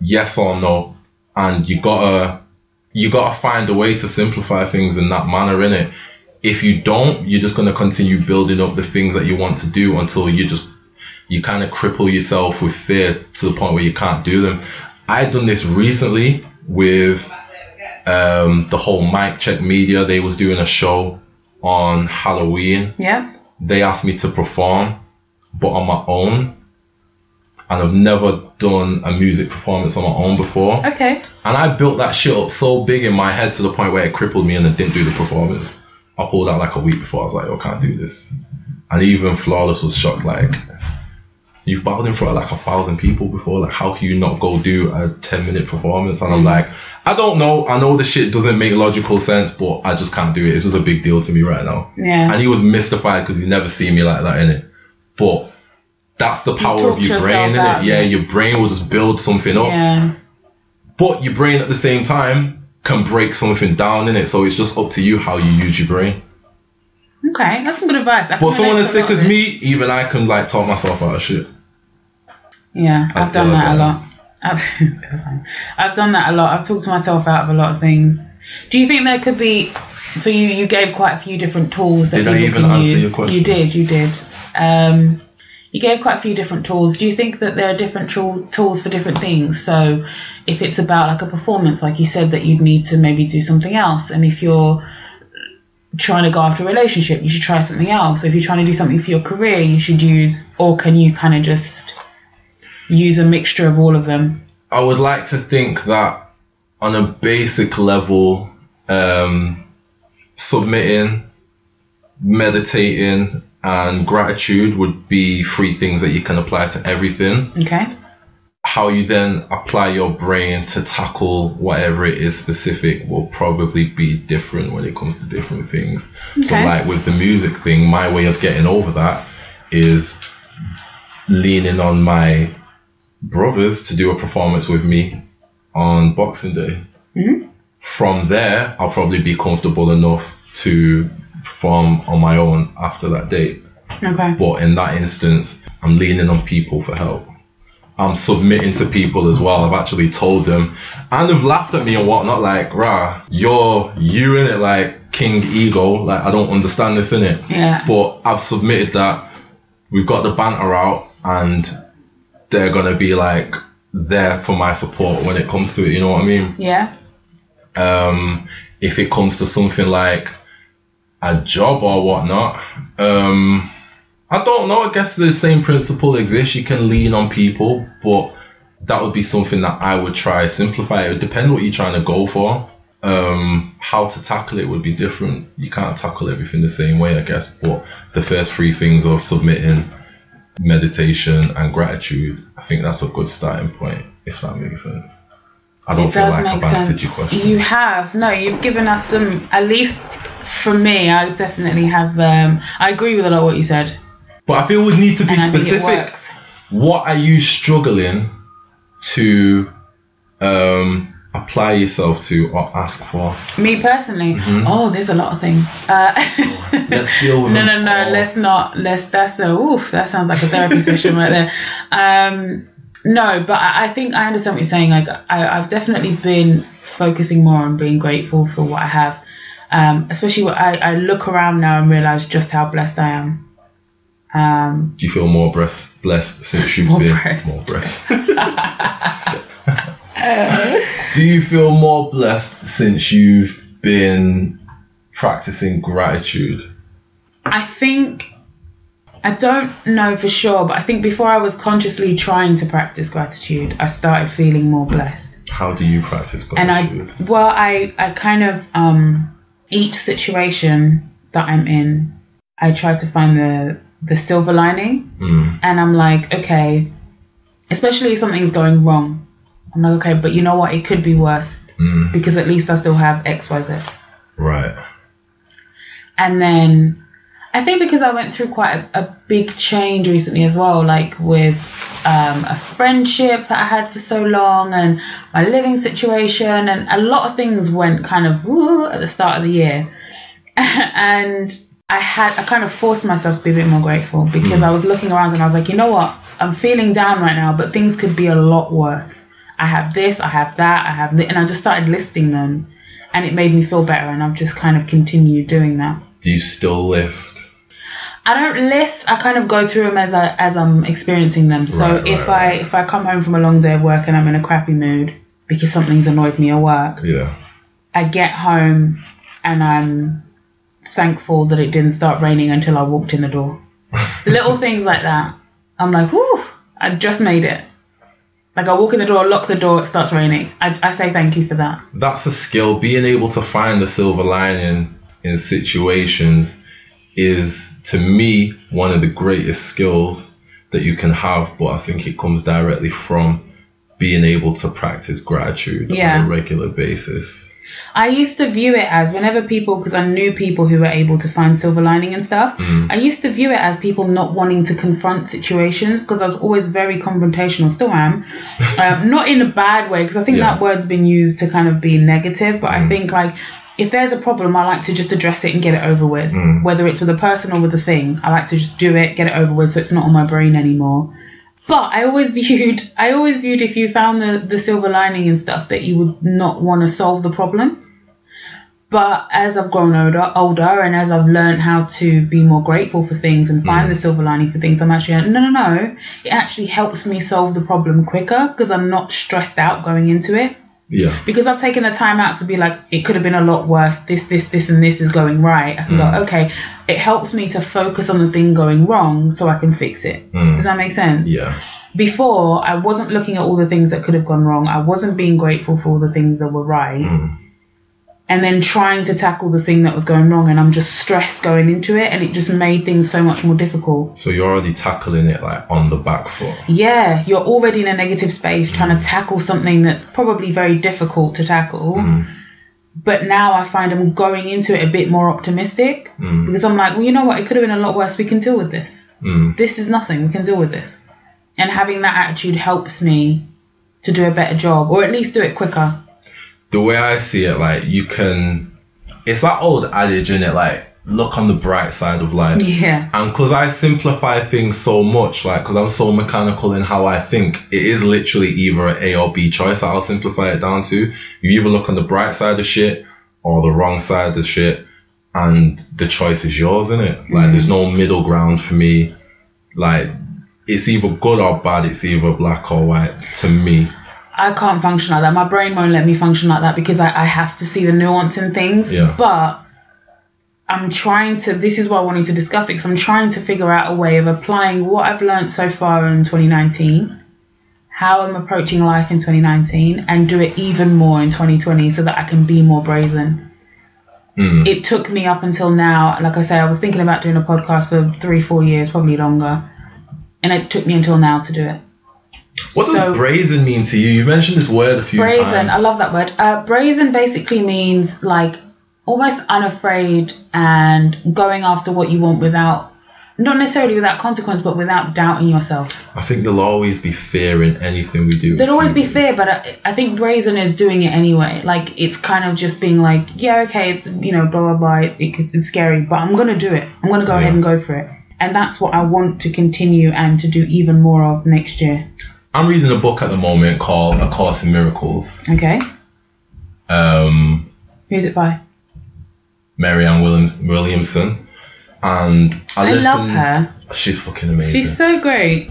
Speaker 2: Yes or no, and you gotta you gotta find a way to simplify things in that manner. In it, if you don't, you're just gonna continue building up the things that you want to do until you just you kind of cripple yourself with fear to the point where you can't do them. I done this recently with um, the whole mic check media. They was doing a show on Halloween.
Speaker 1: Yeah.
Speaker 2: They asked me to perform, but on my own. And I've never done a music performance on my own before.
Speaker 1: Okay.
Speaker 2: And I built that shit up so big in my head to the point where it crippled me and I didn't do the performance. I pulled out like a week before. I was like, oh, I can't do this. And even Flawless was shocked, like, you've bowed in front of like a thousand people before. Like, how can you not go do a 10 minute performance? And I'm mm. like, I don't know. I know the shit doesn't make logical sense, but I just can't do it. It's just a big deal to me right now.
Speaker 1: Yeah.
Speaker 2: And he was mystified because he never seen me like that in it. But that's the power of your brain in it. Yeah,
Speaker 1: yeah.
Speaker 2: your brain will just build something up
Speaker 1: Yeah.
Speaker 2: but your brain at the same time can break something down in it. So it's just up to you how you use your brain.
Speaker 1: Okay, that's some good advice. I
Speaker 2: But someone as sick as me, even I can like talk myself out of shit.
Speaker 1: Yeah, I've done that a lot. I've, I've done that a lot. I've talked to myself out of a lot of things. Do you think there could be? So you you gave quite a few different tools that
Speaker 2: Did I
Speaker 1: people
Speaker 2: even
Speaker 1: can
Speaker 2: answer
Speaker 1: use.
Speaker 2: your question?
Speaker 1: You did. You did. Um, you gave quite a few different tools. Do you think that there are different tool, tools for different things? So if it's about like a performance, like you said, that you'd need to maybe do something else, and if you're trying to go after a relationship, you should try something else. Or if you're trying to do something for your career, you should use, or can you kind of just use a mixture of all of them?
Speaker 2: I would like to think that on a basic level, um, submitting, meditating, and gratitude would be three things that you can apply to everything.
Speaker 1: Okay.
Speaker 2: how you then apply your brain to tackle whatever it is specific will probably be different when it comes to different things.
Speaker 1: Okay.
Speaker 2: So, like with the music thing, my way of getting over that is leaning on my brothers to do a performance with me on Boxing Day.
Speaker 1: Mhm.
Speaker 2: From there, I'll probably be comfortable enough to perform on my own after that date.
Speaker 1: Okay.
Speaker 2: But in that instance, I'm leaning on people for help. I'm submitting to people as well. I've actually told them, and they've laughed at me and whatnot. Like, rah, you're you in it, like King Ego. Like, I don't understand this in it.
Speaker 1: Yeah.
Speaker 2: But I've submitted that. We've got the banter out, and they're gonna be like there for my support when it comes to it. You know what I mean?
Speaker 1: Yeah.
Speaker 2: um, if it comes to something like a job or whatnot. Um, I don't know. I guess the same principle exists. You can lean on people, but that would be something that I would try simplify. It would depend what you're trying to go for. Um, how to tackle it would be different. You can't tackle everything the same way, I guess. But the first three things of submitting, meditation, and gratitude, I think that's a good starting point. If that makes sense. I don't
Speaker 1: It
Speaker 2: feel like I've answered your question.
Speaker 1: You have. No, you've given us some, at least for me, I definitely have, um, I agree with a lot of what you said.
Speaker 2: But I feel we need to be
Speaker 1: And I think it
Speaker 2: specific. What are you struggling to um, apply yourself to or ask for?
Speaker 1: Me personally, oh, there's a lot of things. Uh,
Speaker 2: Mm-hmm. Let's deal with
Speaker 1: no,
Speaker 2: them
Speaker 1: no, no.
Speaker 2: all.
Speaker 1: Let's not. Let's. That's a. Oof. That sounds like a therapy session right there. Um, no, but I, I think I understand what you're saying. Like, I, I've definitely been focusing more on being grateful for what I have. Um, especially when I, I look around now and realize just how blessed I am. Um,
Speaker 2: Do you feel more blessed, blessed since you've
Speaker 1: More
Speaker 2: been
Speaker 1: blessed.
Speaker 2: more blessed? Do you feel more blessed since you've been practicing gratitude?
Speaker 1: I think I don't know for sure, but I think before I was consciously trying to practice gratitude, I started feeling more blessed.
Speaker 2: How do you practice
Speaker 1: And
Speaker 2: gratitude?
Speaker 1: I well, I I kind of um each situation that I'm in, I try to find the the silver lining,
Speaker 2: Mm,
Speaker 1: and I'm like, okay, especially if something's going wrong. I'm like, okay, but you know what? It could be worse
Speaker 2: mm,
Speaker 1: because at least I still have X, Y, Z.
Speaker 2: right.
Speaker 1: And then I think because I went through quite a, a big change recently as well, like with um, a friendship that I had for so long and my living situation, and a lot of things went kind of at the start of the year. and I had, I kind of forced myself to be a bit more grateful because hmm. I was looking around and I was like, you know what? I'm feeling down right now, but things could be a lot worse. I have this, I have that, I have this, and I just started listing them and it made me feel better and I've just kind of continued doing that.
Speaker 2: Do you still list?
Speaker 1: I don't list. I kind of go through them as I as I'm experiencing them. So
Speaker 2: Right,
Speaker 1: if
Speaker 2: right,
Speaker 1: I
Speaker 2: right.
Speaker 1: if I come home from a long day of work and I'm in a crappy mood because something's annoyed me at work,
Speaker 2: Yeah.
Speaker 1: I get home and I'm thankful that it didn't start raining until I walked in the door. Little things like that. I'm like, whew, I just made it. Like I walk in the door, lock the door, it starts raining. I, I say thank you for that.
Speaker 2: That's a skill. Being able to find the silver lining in situations is, to me, one of the greatest skills that you can have. But I think it comes directly from being able to practice gratitude
Speaker 1: Yeah.
Speaker 2: on a regular basis.
Speaker 1: I used to view it as whenever people, because I knew people who were able to find silver lining and stuff,
Speaker 2: Mm.
Speaker 1: I used to view it as people not wanting to confront situations because I was always very confrontational, still am. Um, not in a bad way, because I think
Speaker 2: Yeah.
Speaker 1: that word's been used to kind of be negative, but I think like if there's a problem, I like to just address it and get it over with.
Speaker 2: Mm.
Speaker 1: Whether it's with a person or with a thing, I like to just do it, get it over with, so it's not on my brain anymore. But I always viewed, I always viewed if you found the, the silver lining and stuff that you would not want to solve the problem. But as I've grown older, older, and as I've learned how to be more grateful for things and find mm. the silver lining for things, I'm actually like, no, no, no. It actually helps me solve the problem quicker because I'm not stressed out going into it.
Speaker 2: Yeah.
Speaker 1: Because I've taken the time out to be like, it could have been a lot worse. This, this, this, and this is going right. I can go, mm. okay. It helps me to focus on the thing going wrong so I can fix it. Mm. Does that make sense?
Speaker 2: Yeah.
Speaker 1: Before, I wasn't looking at all the things that could have gone wrong. I wasn't being grateful for all the things that were right.
Speaker 2: Mm.
Speaker 1: And then trying to tackle the thing that was going wrong, and I'm just stressed going into it, and it just made things so much more difficult.
Speaker 2: So you're already tackling it like on the back foot.
Speaker 1: Yeah, you're already in a negative space trying to tackle something that's probably very difficult to tackle.
Speaker 2: Mm.
Speaker 1: But now I find I'm going into it a bit more optimistic
Speaker 2: Mm.
Speaker 1: because I'm like, well, you know what? It could have been a lot worse. We can deal with this.
Speaker 2: Mm.
Speaker 1: This is nothing. We can deal with this. And having that attitude helps me to do a better job, or at least do it quicker.
Speaker 2: The way I see it, like you can, it's that old adage in it, like look on the bright side of life.
Speaker 1: Yeah.
Speaker 2: And because I simplify things so much, like because I'm so mechanical in how I think, it is literally either an A or B choice. I'll simplify it down to you either look on the bright side of shit or the wrong side of shit, and the choice is yours, isn't it? Like there's no middle ground for me. Like it's either good or bad. It's either black or white to me.
Speaker 1: I can't function like that. My brain won't let me function like that because I, I have to see the nuance in things.
Speaker 2: Yeah.
Speaker 1: But I'm trying to, this is why I wanted to discuss it because I'm trying to figure out a way of applying what I've learned so far in 2019, how I'm approaching life in 2019, and do it even more in 2020 so that I can be more brazen.
Speaker 2: Mm.
Speaker 1: It took me up until now, like I say, I was thinking about doing a podcast for three, four years, probably longer. And it took me until now to do it.
Speaker 2: What does
Speaker 1: So-
Speaker 2: brazen mean to you? You mentioned this word a few
Speaker 1: brazen
Speaker 2: times.
Speaker 1: Brazen, I love that word. Uh, brazen basically means like almost unafraid and going after what you want without not necessarily without consequence but without doubting yourself.
Speaker 2: I think there'll always be fear in anything we do.
Speaker 1: there'll always be fear but I, I think brazen is doing it anyway. Like it's kind of just being like yeah okay it's you know blah blah blah it, it's, it's scary but i'm gonna do it. I'm gonna go ahead and go for it. And that's what i want to continue and to do even more of next year
Speaker 2: I'm reading a book at the moment called A Course in Miracles.
Speaker 1: okay
Speaker 2: Um,
Speaker 1: who's it by
Speaker 2: Marianne Williams, Williamson, and I,
Speaker 1: i love her
Speaker 2: She's fucking amazing.
Speaker 1: She's so great.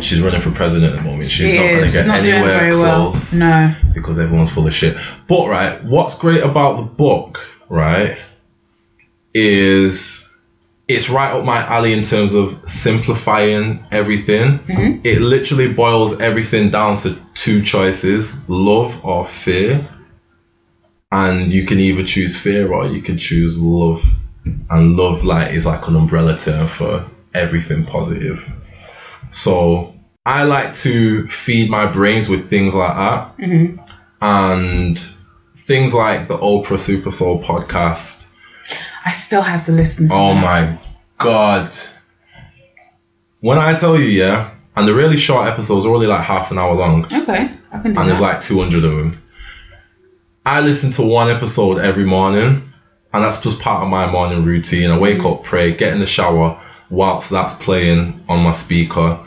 Speaker 2: She's running for president at the moment. She's
Speaker 1: She
Speaker 2: not going to get anywhere
Speaker 1: very well.
Speaker 2: close.
Speaker 1: No.
Speaker 2: Because everyone's full of shit. But right, what's great about the book, right, is it's right up my alley in terms of simplifying everything.
Speaker 1: Mhm.
Speaker 2: It literally boils everything down to two choices: love or fear. And you can either choose fear or you can choose love. And love, like, is like an umbrella term for everything positive. So I like to feed my brains with things like that.
Speaker 1: hmm
Speaker 2: And things like the Oprah Super Soul podcast.
Speaker 1: I still have to listen to
Speaker 2: Oh
Speaker 1: that.
Speaker 2: my god. When I tell you, yeah, and the really short episodes are only like half an hour long,
Speaker 1: Okay, I can do
Speaker 2: and there's
Speaker 1: that.
Speaker 2: like 200 of them. I listen to one episode every morning, and that's just part of my morning routine. I wake up, pray, get in the shower, whilst that's playing on my speaker.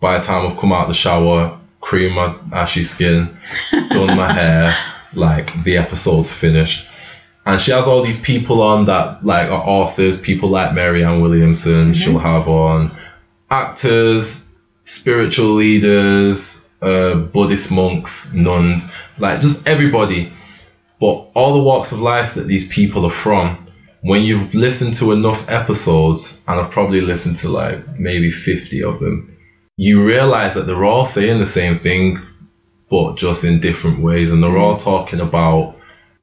Speaker 2: By the time I've come out the shower, cream my ashy skin, done my hair, like the episode's finished. And she has all these people on that like are authors, people like Marianne Williamson, she'll have on actors, spiritual leaders, uh, Buddhist monks, nuns, like just everybody. But all the walks of life that these people are from, when you've listened to enough episodes, and I've probably listened to like maybe 50 of them, you realize that they're all saying the same thing, but just in different ways. And they're all talking about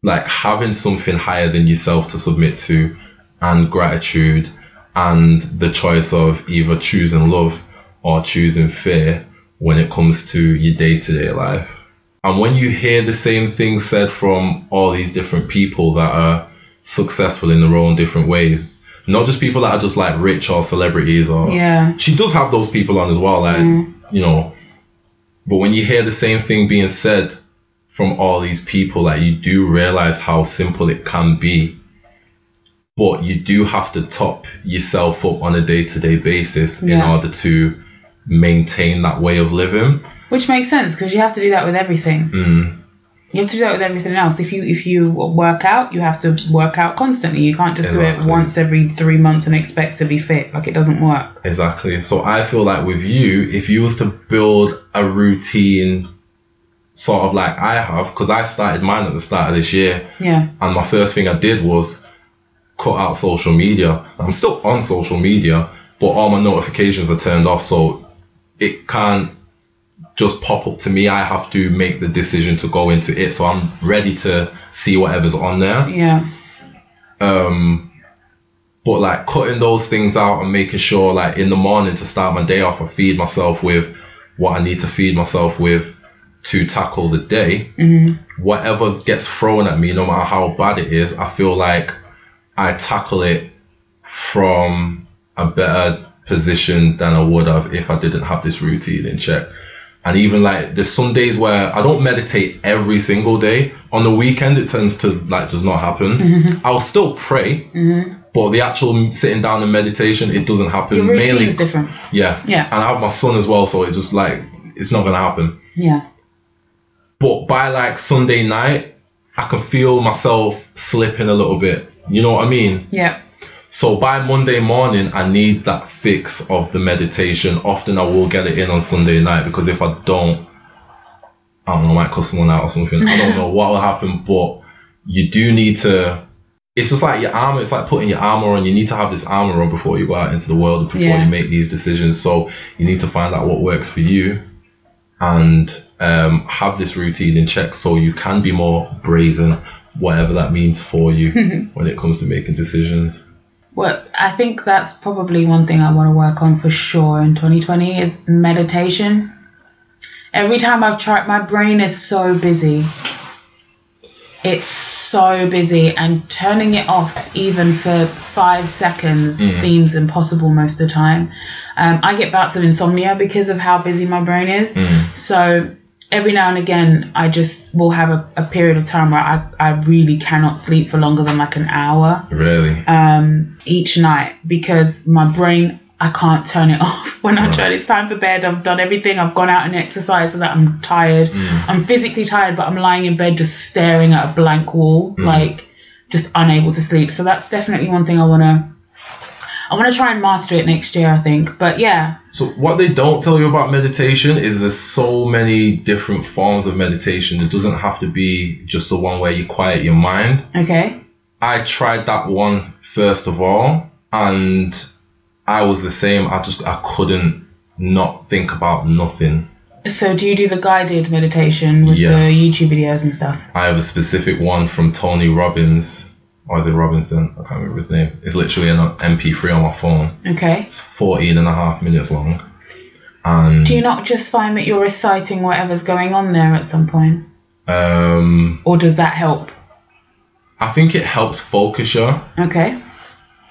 Speaker 2: like having something higher than yourself to submit to, and gratitude, and the choice of either choosing love or choosing fear when it comes to your day to day life. And when you hear the same things said from all these different people that are successful in their own different ways, not just people that are just like rich or celebrities or
Speaker 1: Yeah.
Speaker 2: she does have those people on as well, like mm. you know. But when you hear the same thing being said from all these people, like you do realize how simple it can be. But you do have to top yourself up on a day to day basis in order to maintain that way of living.
Speaker 1: Which makes sense because you have to do that with everything.
Speaker 2: Mm,
Speaker 1: You have to do that with everything else. If you if you work out, you have to work out constantly. You can't just do it once every three months and expect to be fit. Like it doesn't work.
Speaker 2: exactly. So I feel like with you, if you was to build a routine, sort of like I have, because I started mine at the start of this year,
Speaker 1: Yeah.
Speaker 2: and my first thing I did was cut out social media. I'm still on social media, but all my notifications are turned off, so it can't just pop up to me. I have to make the decision to go into it, so I'm ready to see whatever's on there.
Speaker 1: Yeah.
Speaker 2: Um, but like cutting those things out and making sure, like in the morning to start my day off, I feed myself with what I need to feed myself with to tackle the day.
Speaker 1: hmm
Speaker 2: Whatever gets thrown at me, no matter how bad it is, I feel like I tackle it from a better position than I would have if I didn't have this routine in check. And even like there's some days where I don't meditate every single day. On the weekend, it tends to like does not happen.
Speaker 1: Mm-hmm.
Speaker 2: I'll still pray, but the actual sitting down and meditation, it doesn't happen.
Speaker 1: Your routine
Speaker 2: Mainly,
Speaker 1: is different.
Speaker 2: yeah,
Speaker 1: Yeah.
Speaker 2: And I have my son as well, so it's just like it's not gonna happen.
Speaker 1: Yeah.
Speaker 2: But by like Sunday night, I can feel myself slipping a little bit. You know what I mean?
Speaker 1: Yeah.
Speaker 2: So by Monday morning, I need that fix of the meditation. Often I will get it in on Sunday night because if I don't, I don't know, I might cut someone out or something. I don't know what will happen, but you do need to. It's just like your armor. It's like putting your armor on. You need to have this armor on before you go out into the world, before
Speaker 1: Yeah.
Speaker 2: you make these decisions. So you need to find out what works for you, and um, have this routine in check so you can be more brazen, whatever that means for you when it comes to making decisions.
Speaker 1: Well, I think that's probably one thing I want to work on for sure in 2020 is meditation. Every time I've tried, my brain is so busy. It's so busy, and turning it off even for five seconds seems impossible most of the time. Um, I get bouts of insomnia because of how busy my brain is. So every now and again, I just will have a, a period of time where I, I really cannot sleep for longer than like an hour
Speaker 2: Really?
Speaker 1: um, each night because my brain I can't turn it off when I turn. It's time for bed. I've done everything. I've gone out and exercised so that I'm tired. I'm physically tired, but I'm lying in bed just staring at a blank wall, like just unable to sleep. So that's definitely one thing I wanna I want to try and master it next year, I think. But yeah,
Speaker 2: So what they don't tell you about meditation is there's so many different forms of meditation. It doesn't have to be just the one where you quiet your mind.
Speaker 1: okay.
Speaker 2: I tried that one first of all, and I was the same. I just I couldn't not think about nothing.
Speaker 1: So do you do the guided meditation with
Speaker 2: Yeah.
Speaker 1: the YouTube videos and stuff?
Speaker 2: I have a specific one from Tony Robbins, or is it Robinson? I can't remember his name. It's literally an MP3 on my phone.
Speaker 1: Okay.
Speaker 2: It's 14 and a half minutes long. And
Speaker 1: Do you not just find that you're reciting whatever's going on there at some point?
Speaker 2: um,
Speaker 1: Or does that help?
Speaker 2: I think it helps focus you.
Speaker 1: Okay.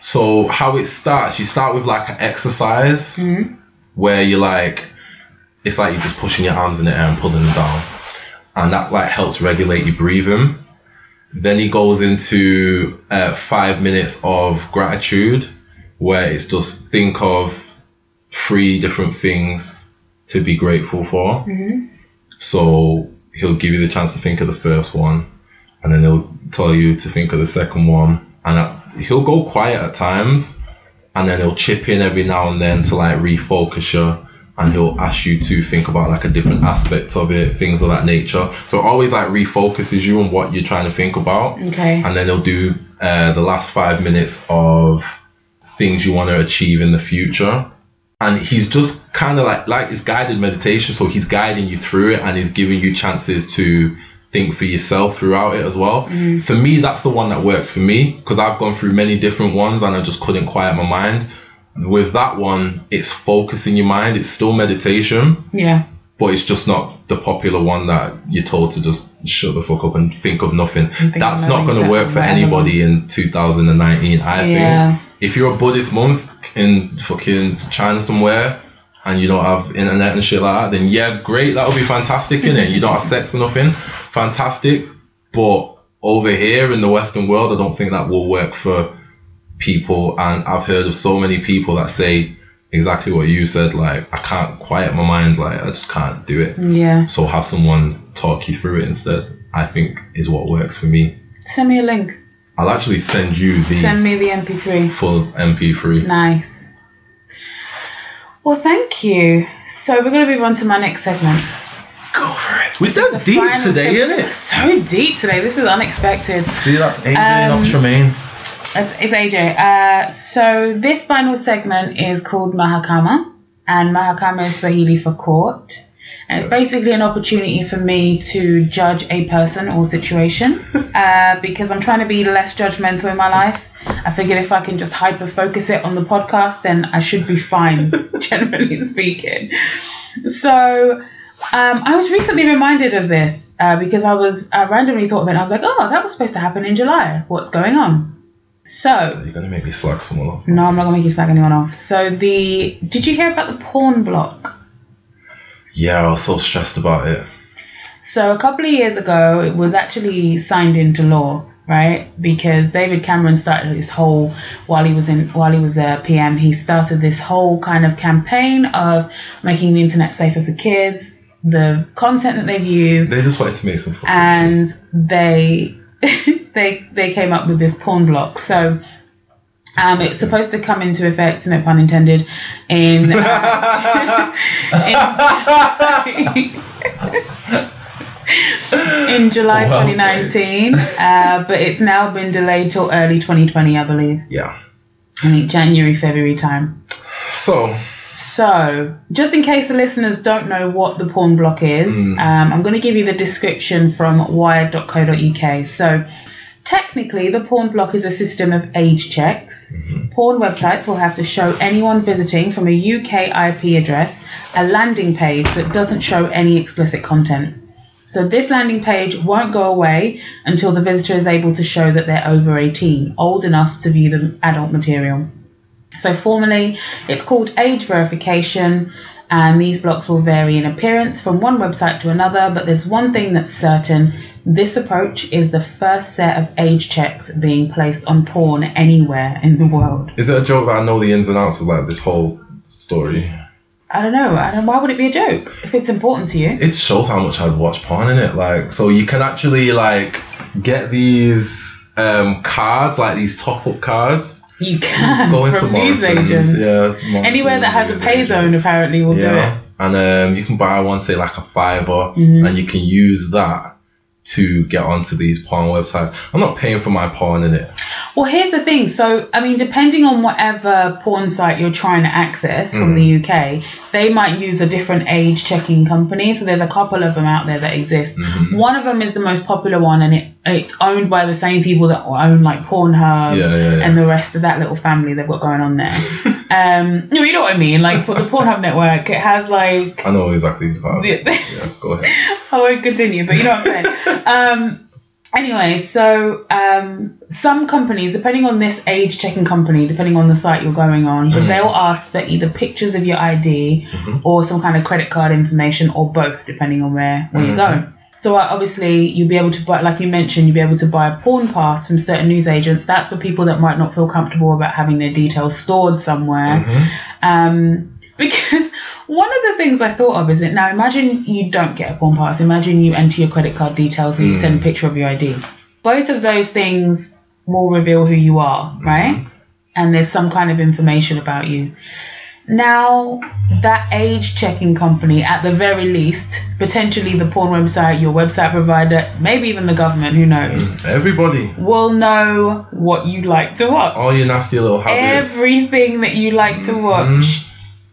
Speaker 2: So how it starts, you start with like an exercise
Speaker 1: Mhm.
Speaker 2: where you're like, it's like you're just pushing your arms in the air and pulling them down, and that like helps regulate your breathing. Then he goes into uh, five minutes of gratitude, where it's just think of three different things to be grateful for.
Speaker 1: Mhm.
Speaker 2: So he'll give you the chance to think of the first one, and then he'll tell you to think of the second one, and uh, he'll go quiet at times, and then he'll chip in every now and then to like refocus you, and he'll ask you to think about like a different aspect of it, things of that nature. So it always like refocuses you on what you're trying to think about,
Speaker 1: Okay.
Speaker 2: and then he'll do uh, the last five minutes of things you want to achieve in the future. And he's just kind of like like it's guided meditation so he's guiding you through it and he's giving you chances to think for yourself throughout it as well. For me that's the one that works for me because i've gone through many different ones and i just couldn't quiet my mind with that one it's focusing your mind it's still meditation
Speaker 1: Yeah.
Speaker 2: but it's just not the popular one that you're told to just shut the fuck up and think of nothing.
Speaker 1: think
Speaker 2: That's not going to work for anybody in 2019. I
Speaker 1: Yeah.
Speaker 2: think if you're a Buddhist monk in fucking China somewhere and you don't have internet and shit like that, then yeah, great, that would be fantastic, innit? You don't have sex or nothing, fantastic. But over here in the Western world, I don't think that will work for people. And I've heard of so many people that say exactly what you said, like, I can't quiet my mind, like, I just can't do it.
Speaker 1: Yeah.
Speaker 2: So have someone talk you through it instead, I think is what works for me.
Speaker 1: Send me a link.
Speaker 2: I'll actually send you the
Speaker 1: Send me the MP3.
Speaker 2: full MP3.
Speaker 1: Nice. Well, thank you. So we're going to move on to my next segment.
Speaker 2: Go for it. We're
Speaker 1: so
Speaker 2: deep today,
Speaker 1: seg-
Speaker 2: innit?
Speaker 1: So deep today. This is unexpected.
Speaker 2: See, that's AJ,
Speaker 1: Um,
Speaker 2: not Tremaine.
Speaker 1: It's, it's AJ. Uh, so this final segment is called Mahakama, and Mahakama is Swahili for court. And it's basically an opportunity for me to judge a person or situation uh, because I'm trying to be less judgmental in my life. I figured if I can just hyper focus it on the podcast, then I should be fine, generally speaking. So um, I was recently reminded of this uh, because I was I randomly thought of it and I was like, oh, that was supposed to happen in July. What's going on? So
Speaker 2: You're gonna make me slack someone off.
Speaker 1: no, I'm not gonna make you slag anyone off. So the did you hear about the porn block?
Speaker 2: Yeah, I was so stressed about it.
Speaker 1: So a couple of years ago, it was actually signed into law, right? Because David Cameron started this whole while he was in while he was a PM, he started this whole kind of campaign of making the internet safer for kids, the content that they view,
Speaker 2: They just wanted to make some
Speaker 1: and they they they came up with this porn block. So um, it's supposed to come into effect, no pun intended, in, uh, in, in July
Speaker 2: Well
Speaker 1: 2019, uh, but it's now been delayed till early 2020, I believe.
Speaker 2: Yeah.
Speaker 1: I think January, February time.
Speaker 2: So,
Speaker 1: So, just in case the listeners don't know what the porn block is,
Speaker 2: Mm.
Speaker 1: um, I'm going to give you the description from wired.co.uk. So, technically, the porn block is a system of age checks. Mm-hmm. Porn websites will have to show anyone visiting from a UK IP address a landing page that doesn't show any explicit content. So, this landing page won't go away until the visitor is able to show that they're over 18, old enough to view the adult material. So formally, it's called age verification, and these blocks will vary in appearance from one website to another. But there's one thing that's certain: this approach is the first set of age checks being placed on porn anywhere in the world.
Speaker 2: is it a joke that I know the ins and outs of like this whole story?
Speaker 1: I don't know. I don't. Why would it be a joke if it's important to you?
Speaker 2: It shows how much I'd watch porn in it. Like, so you can actually like get these um, cards, like these top up cards,
Speaker 1: You can
Speaker 2: Go into
Speaker 1: news
Speaker 2: Morrison's,
Speaker 1: agents.
Speaker 2: yeah,
Speaker 1: Anywhere that has a
Speaker 2: Morrison's,
Speaker 1: pay
Speaker 2: news
Speaker 1: zone apparently will do it.
Speaker 2: and um, you can buy one, say like a fiver,
Speaker 1: Mhm.
Speaker 2: and you can use that to get onto these porn websites. I'm not paying for my porn in it.
Speaker 1: Well, here's the thing. So, I mean, depending on whatever porn site you're trying to access from the
Speaker 2: Mm.
Speaker 1: UK, they might use a different age checking company. So, there's a couple of them out there that exist.
Speaker 2: Mhm.
Speaker 1: One of them is the most popular one, and it it's owned by the same people that own like Pornhub
Speaker 2: Yeah, yeah, yeah.
Speaker 1: and the rest of that little family they've got going on there. um, no, you know what I mean. Like for the Pornhub network, it has like.
Speaker 2: I know exactly who's part of it.
Speaker 1: The,
Speaker 2: Yeah, go ahead.
Speaker 1: I won't continue, but you know what I'm saying. um, anyway, so um, some companies, depending on this age checking company, depending on the site you're going on, but
Speaker 2: Mhm.
Speaker 1: they'll ask for either pictures of your ID
Speaker 2: Mhm.
Speaker 1: or some kind of credit card information or both, depending on where, where you're
Speaker 2: Mhm.
Speaker 1: going. So uh, obviously you'll be able to buy, like you mentioned, you'll be able to buy a porn pass from certain news agents. That's for people that might not feel comfortable about having their details stored somewhere.
Speaker 2: Mhm.
Speaker 1: Um, because one of the things I thought of is that now imagine you don't get a porn pass. Imagine you enter your credit card details or you
Speaker 2: Mm.
Speaker 1: send a picture of your ID. Both of those things will reveal who you are, right? And there's some kind of information about you. Now, that age checking company, at the very least, potentially the porn website, your website provider, maybe even the government, who knows,
Speaker 2: Everybody,
Speaker 1: will know what you like to watch
Speaker 2: all your nasty little habits.
Speaker 1: everything that you like to watch.
Speaker 2: Mhm.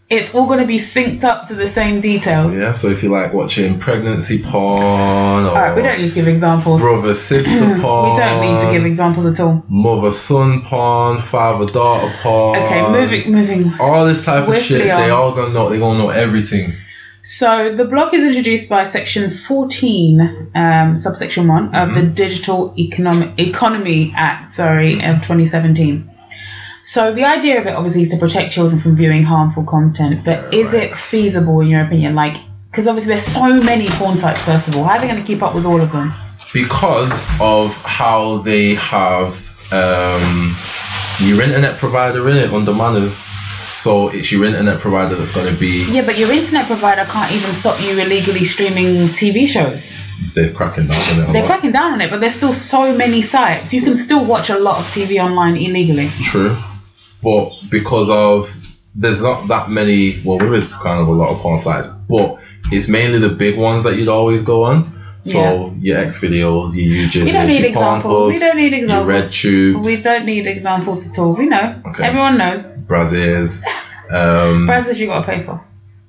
Speaker 1: It's all going to be synced up to the same details.
Speaker 2: Yeah, so if you like watching pregnancy porn or
Speaker 1: All right, we don't need to give examples.
Speaker 2: brother sister porn.
Speaker 1: we don't need to give examples at all.
Speaker 2: mother son porn, father daughter porn.
Speaker 1: Okay, moving, moving.
Speaker 2: All this type of shit,
Speaker 1: swiftly
Speaker 2: they
Speaker 1: on.
Speaker 2: all gonna know. they're gonna know everything.
Speaker 1: So the block is introduced by Section 14, um, subsection one of the Digital Economic Economy Act, sorry, of 2017. So the idea of it obviously is to protect children from viewing harmful content, but is
Speaker 2: Right.
Speaker 1: it feasible in your opinion? Like, because obviously there's so many porn sites. First of all, how are they going to keep up with all of them?
Speaker 2: because of how they have um, your internet provider in it under manners. So it's your internet provider that's going to be
Speaker 1: Yeah, but your internet provider can't even stop you illegally streaming TV shows.
Speaker 2: they're cracking down on it.
Speaker 1: They're cracking down on it, but there's still so many sites. You can still watch a lot of TV online illegally.
Speaker 2: True, but because of there's not that many. Well, there is kind of a lot of porn sites, but it's mainly the big ones that you'd always go on. So your X videos, your UJs,
Speaker 1: We don't need
Speaker 2: your porn
Speaker 1: examples. We don't need
Speaker 2: your
Speaker 1: examples.
Speaker 2: red tubes,
Speaker 1: We don't need examples at all. We know.
Speaker 2: Okay.
Speaker 1: Everyone knows.
Speaker 2: Brazzers. Um,
Speaker 1: Brazzers you got to pay for.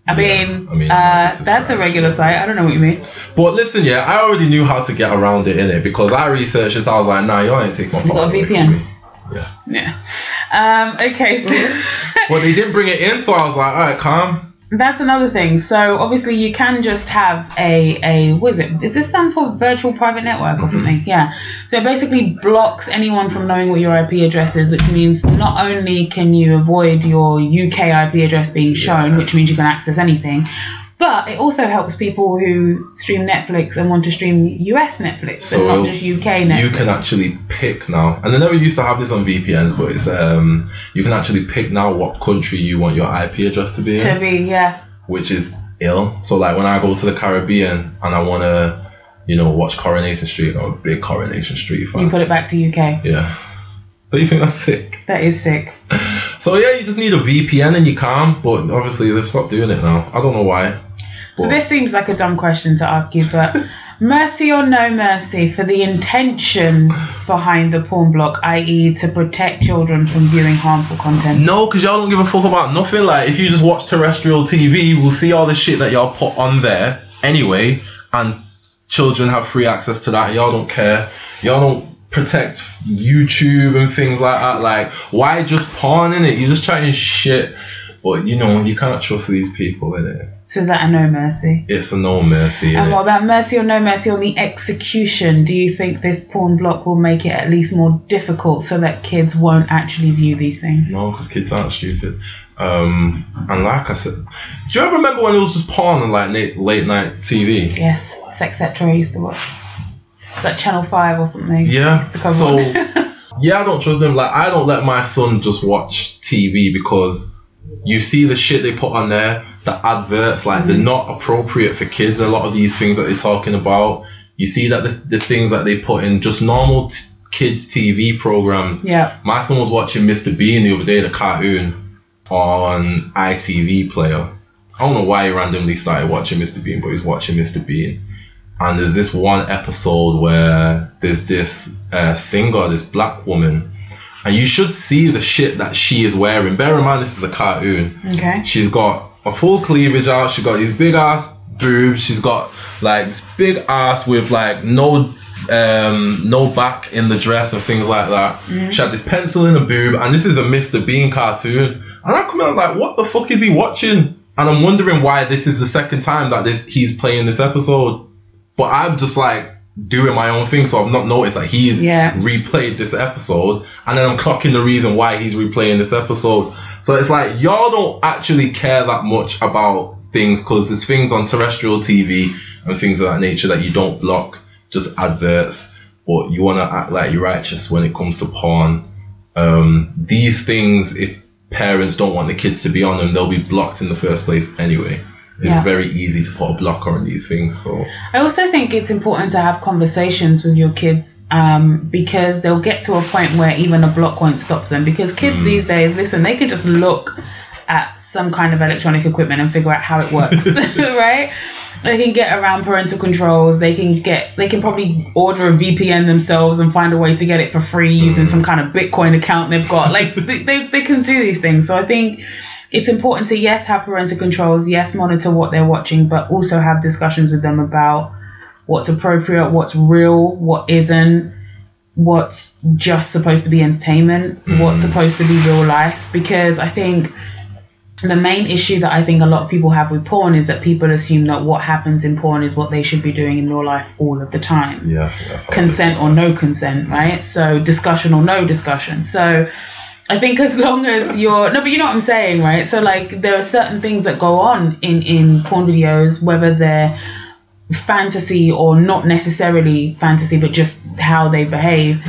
Speaker 1: I
Speaker 2: Yeah,
Speaker 1: mean,
Speaker 2: I mean,
Speaker 1: uh, that's a regular site. I don't know what you mean.
Speaker 2: But listen, yeah, I already knew how to get around it in it because I researched this. I was like, nah, you ain't take my
Speaker 1: You got a VPN?
Speaker 2: Me.
Speaker 1: Yeah. Um, okay, so
Speaker 2: But they didn't bring it in, so I was like, all right, calm.
Speaker 1: that's another thing. So obviously you can just have a a what is it? Is this stand for virtual private network or something? Yeah. So it basically blocks anyone from knowing what your IP address is, which means not only can you avoid your UK IP address being shown,
Speaker 2: Yeah.
Speaker 1: which means you can access anything, but it also helps people who stream Netflix and want to stream US Netflix
Speaker 2: So
Speaker 1: and not just UK Netflix.
Speaker 2: You can actually pick now, and they never used to have this on VPNs, but it's um, you can actually pick now what country you want your IP address to be in,
Speaker 1: to be yeah.
Speaker 2: which is ill. So like when I go to the Caribbean and I want to, you know, watch Coronation Street, I'm a big Coronation Street fan.
Speaker 1: You put it back to UK.
Speaker 2: yeah. But you think that's sick?
Speaker 1: That is sick.
Speaker 2: So yeah, you just need a VPN and you can, but obviously they've stopped doing it now. I don't know why.
Speaker 1: So this seems like a dumb question to ask you, but mercy or no mercy for the intention behind the porn block, i.e., to protect children from viewing harmful content.
Speaker 2: No, because y'all don't give a fuck about nothing. Like, if you just watch terrestrial TV, we'll see all the shit that y'all put on there anyway, and children have free access to that. Y'all don't care. Y'all don't protect YouTube and things like that. Like, why just porn in it? You're just trying shit. But, you know, you can't trust these people in it.
Speaker 1: So is that a no mercy?
Speaker 2: It's a no mercy.
Speaker 1: And what about mercy or no mercy on the execution? Do you think this porn block will make it at least more difficult so that kids won't actually view these things?
Speaker 2: No, because kids aren't stupid. Um, and like I said, do you ever remember when it was just porn on like late, late night TV?
Speaker 1: Yes, Sexcetera I used to watch. It's like Channel 5 or something.
Speaker 2: Yeah.
Speaker 1: Used to come
Speaker 2: So yeah, I don't trust them. Like I don't let my son just watch TV because you see the shit they put on there, the adverts, like they're not appropriate for kids. A lot of these things that they're talking about, you see that the, the things that they put in just normal t- kids TV programs.
Speaker 1: Yeah.
Speaker 2: My son was watching Mr. Bean the other day, the cartoon on ITV player. I don't know why he randomly started watching Mr. Bean, but he's watching Mr. Bean. And there's this one episode where there's this uh, singer, this black woman, and you should see the shit that she is wearing. Bear in mind, this is a cartoon.
Speaker 1: Okay.
Speaker 2: She's got a full cleavage out. She's got these big ass boobs. She's got like this big ass with like no um no back in the dress and things like that. She had this pencil in a boob, and this is a Mr. Bean cartoon. And I come out like, what the fuck is he watching? And I'm wondering why this is the second time that this he's playing this episode. But I'm just like doing my own thing, so I've not noticed that he's
Speaker 1: Yeah.
Speaker 2: replayed this episode, and then I'm clocking the reason why he's replaying this episode. So it's like y'all don't actually care that much about things because there's things on terrestrial TV and things of that nature that you don't block, just adverts. But you want to act like you're righteous when it comes to porn. Um, these things, if parents don't want the kids to be on them, they'll be blocked in the first place anyway. It's
Speaker 1: Yeah.
Speaker 2: very easy to put a blocker on these things. So
Speaker 1: I also think it's important to have conversations with your kids um, because they'll get to a point where even a block won't stop them. Because kids these days, listen, they can just look at some kind of electronic equipment and figure out how it works, right? They can get around parental controls. They can get, they can probably order a VPN themselves and find a way to get it for free using some kind of Bitcoin account they've got. Like they, they, they can do these things. So I think it's important to yes have parental controls, yes monitor what they're watching, but also have discussions with them about what's appropriate, what's real, what isn't, what's just supposed to be entertainment, mm-hmm. what's supposed to be real life. Because I think the main issue that I think a lot of people have with porn is that people assume that what happens in porn is what they should be doing in real life all of the time
Speaker 2: yeah, that's
Speaker 1: consent or no consent, right? So discussion or no discussion. So I think as long as you're no, but you know what I'm saying, right? So like there are certain things that go on in in porn videos, whether they're fantasy or not necessarily fantasy, but just how they behave.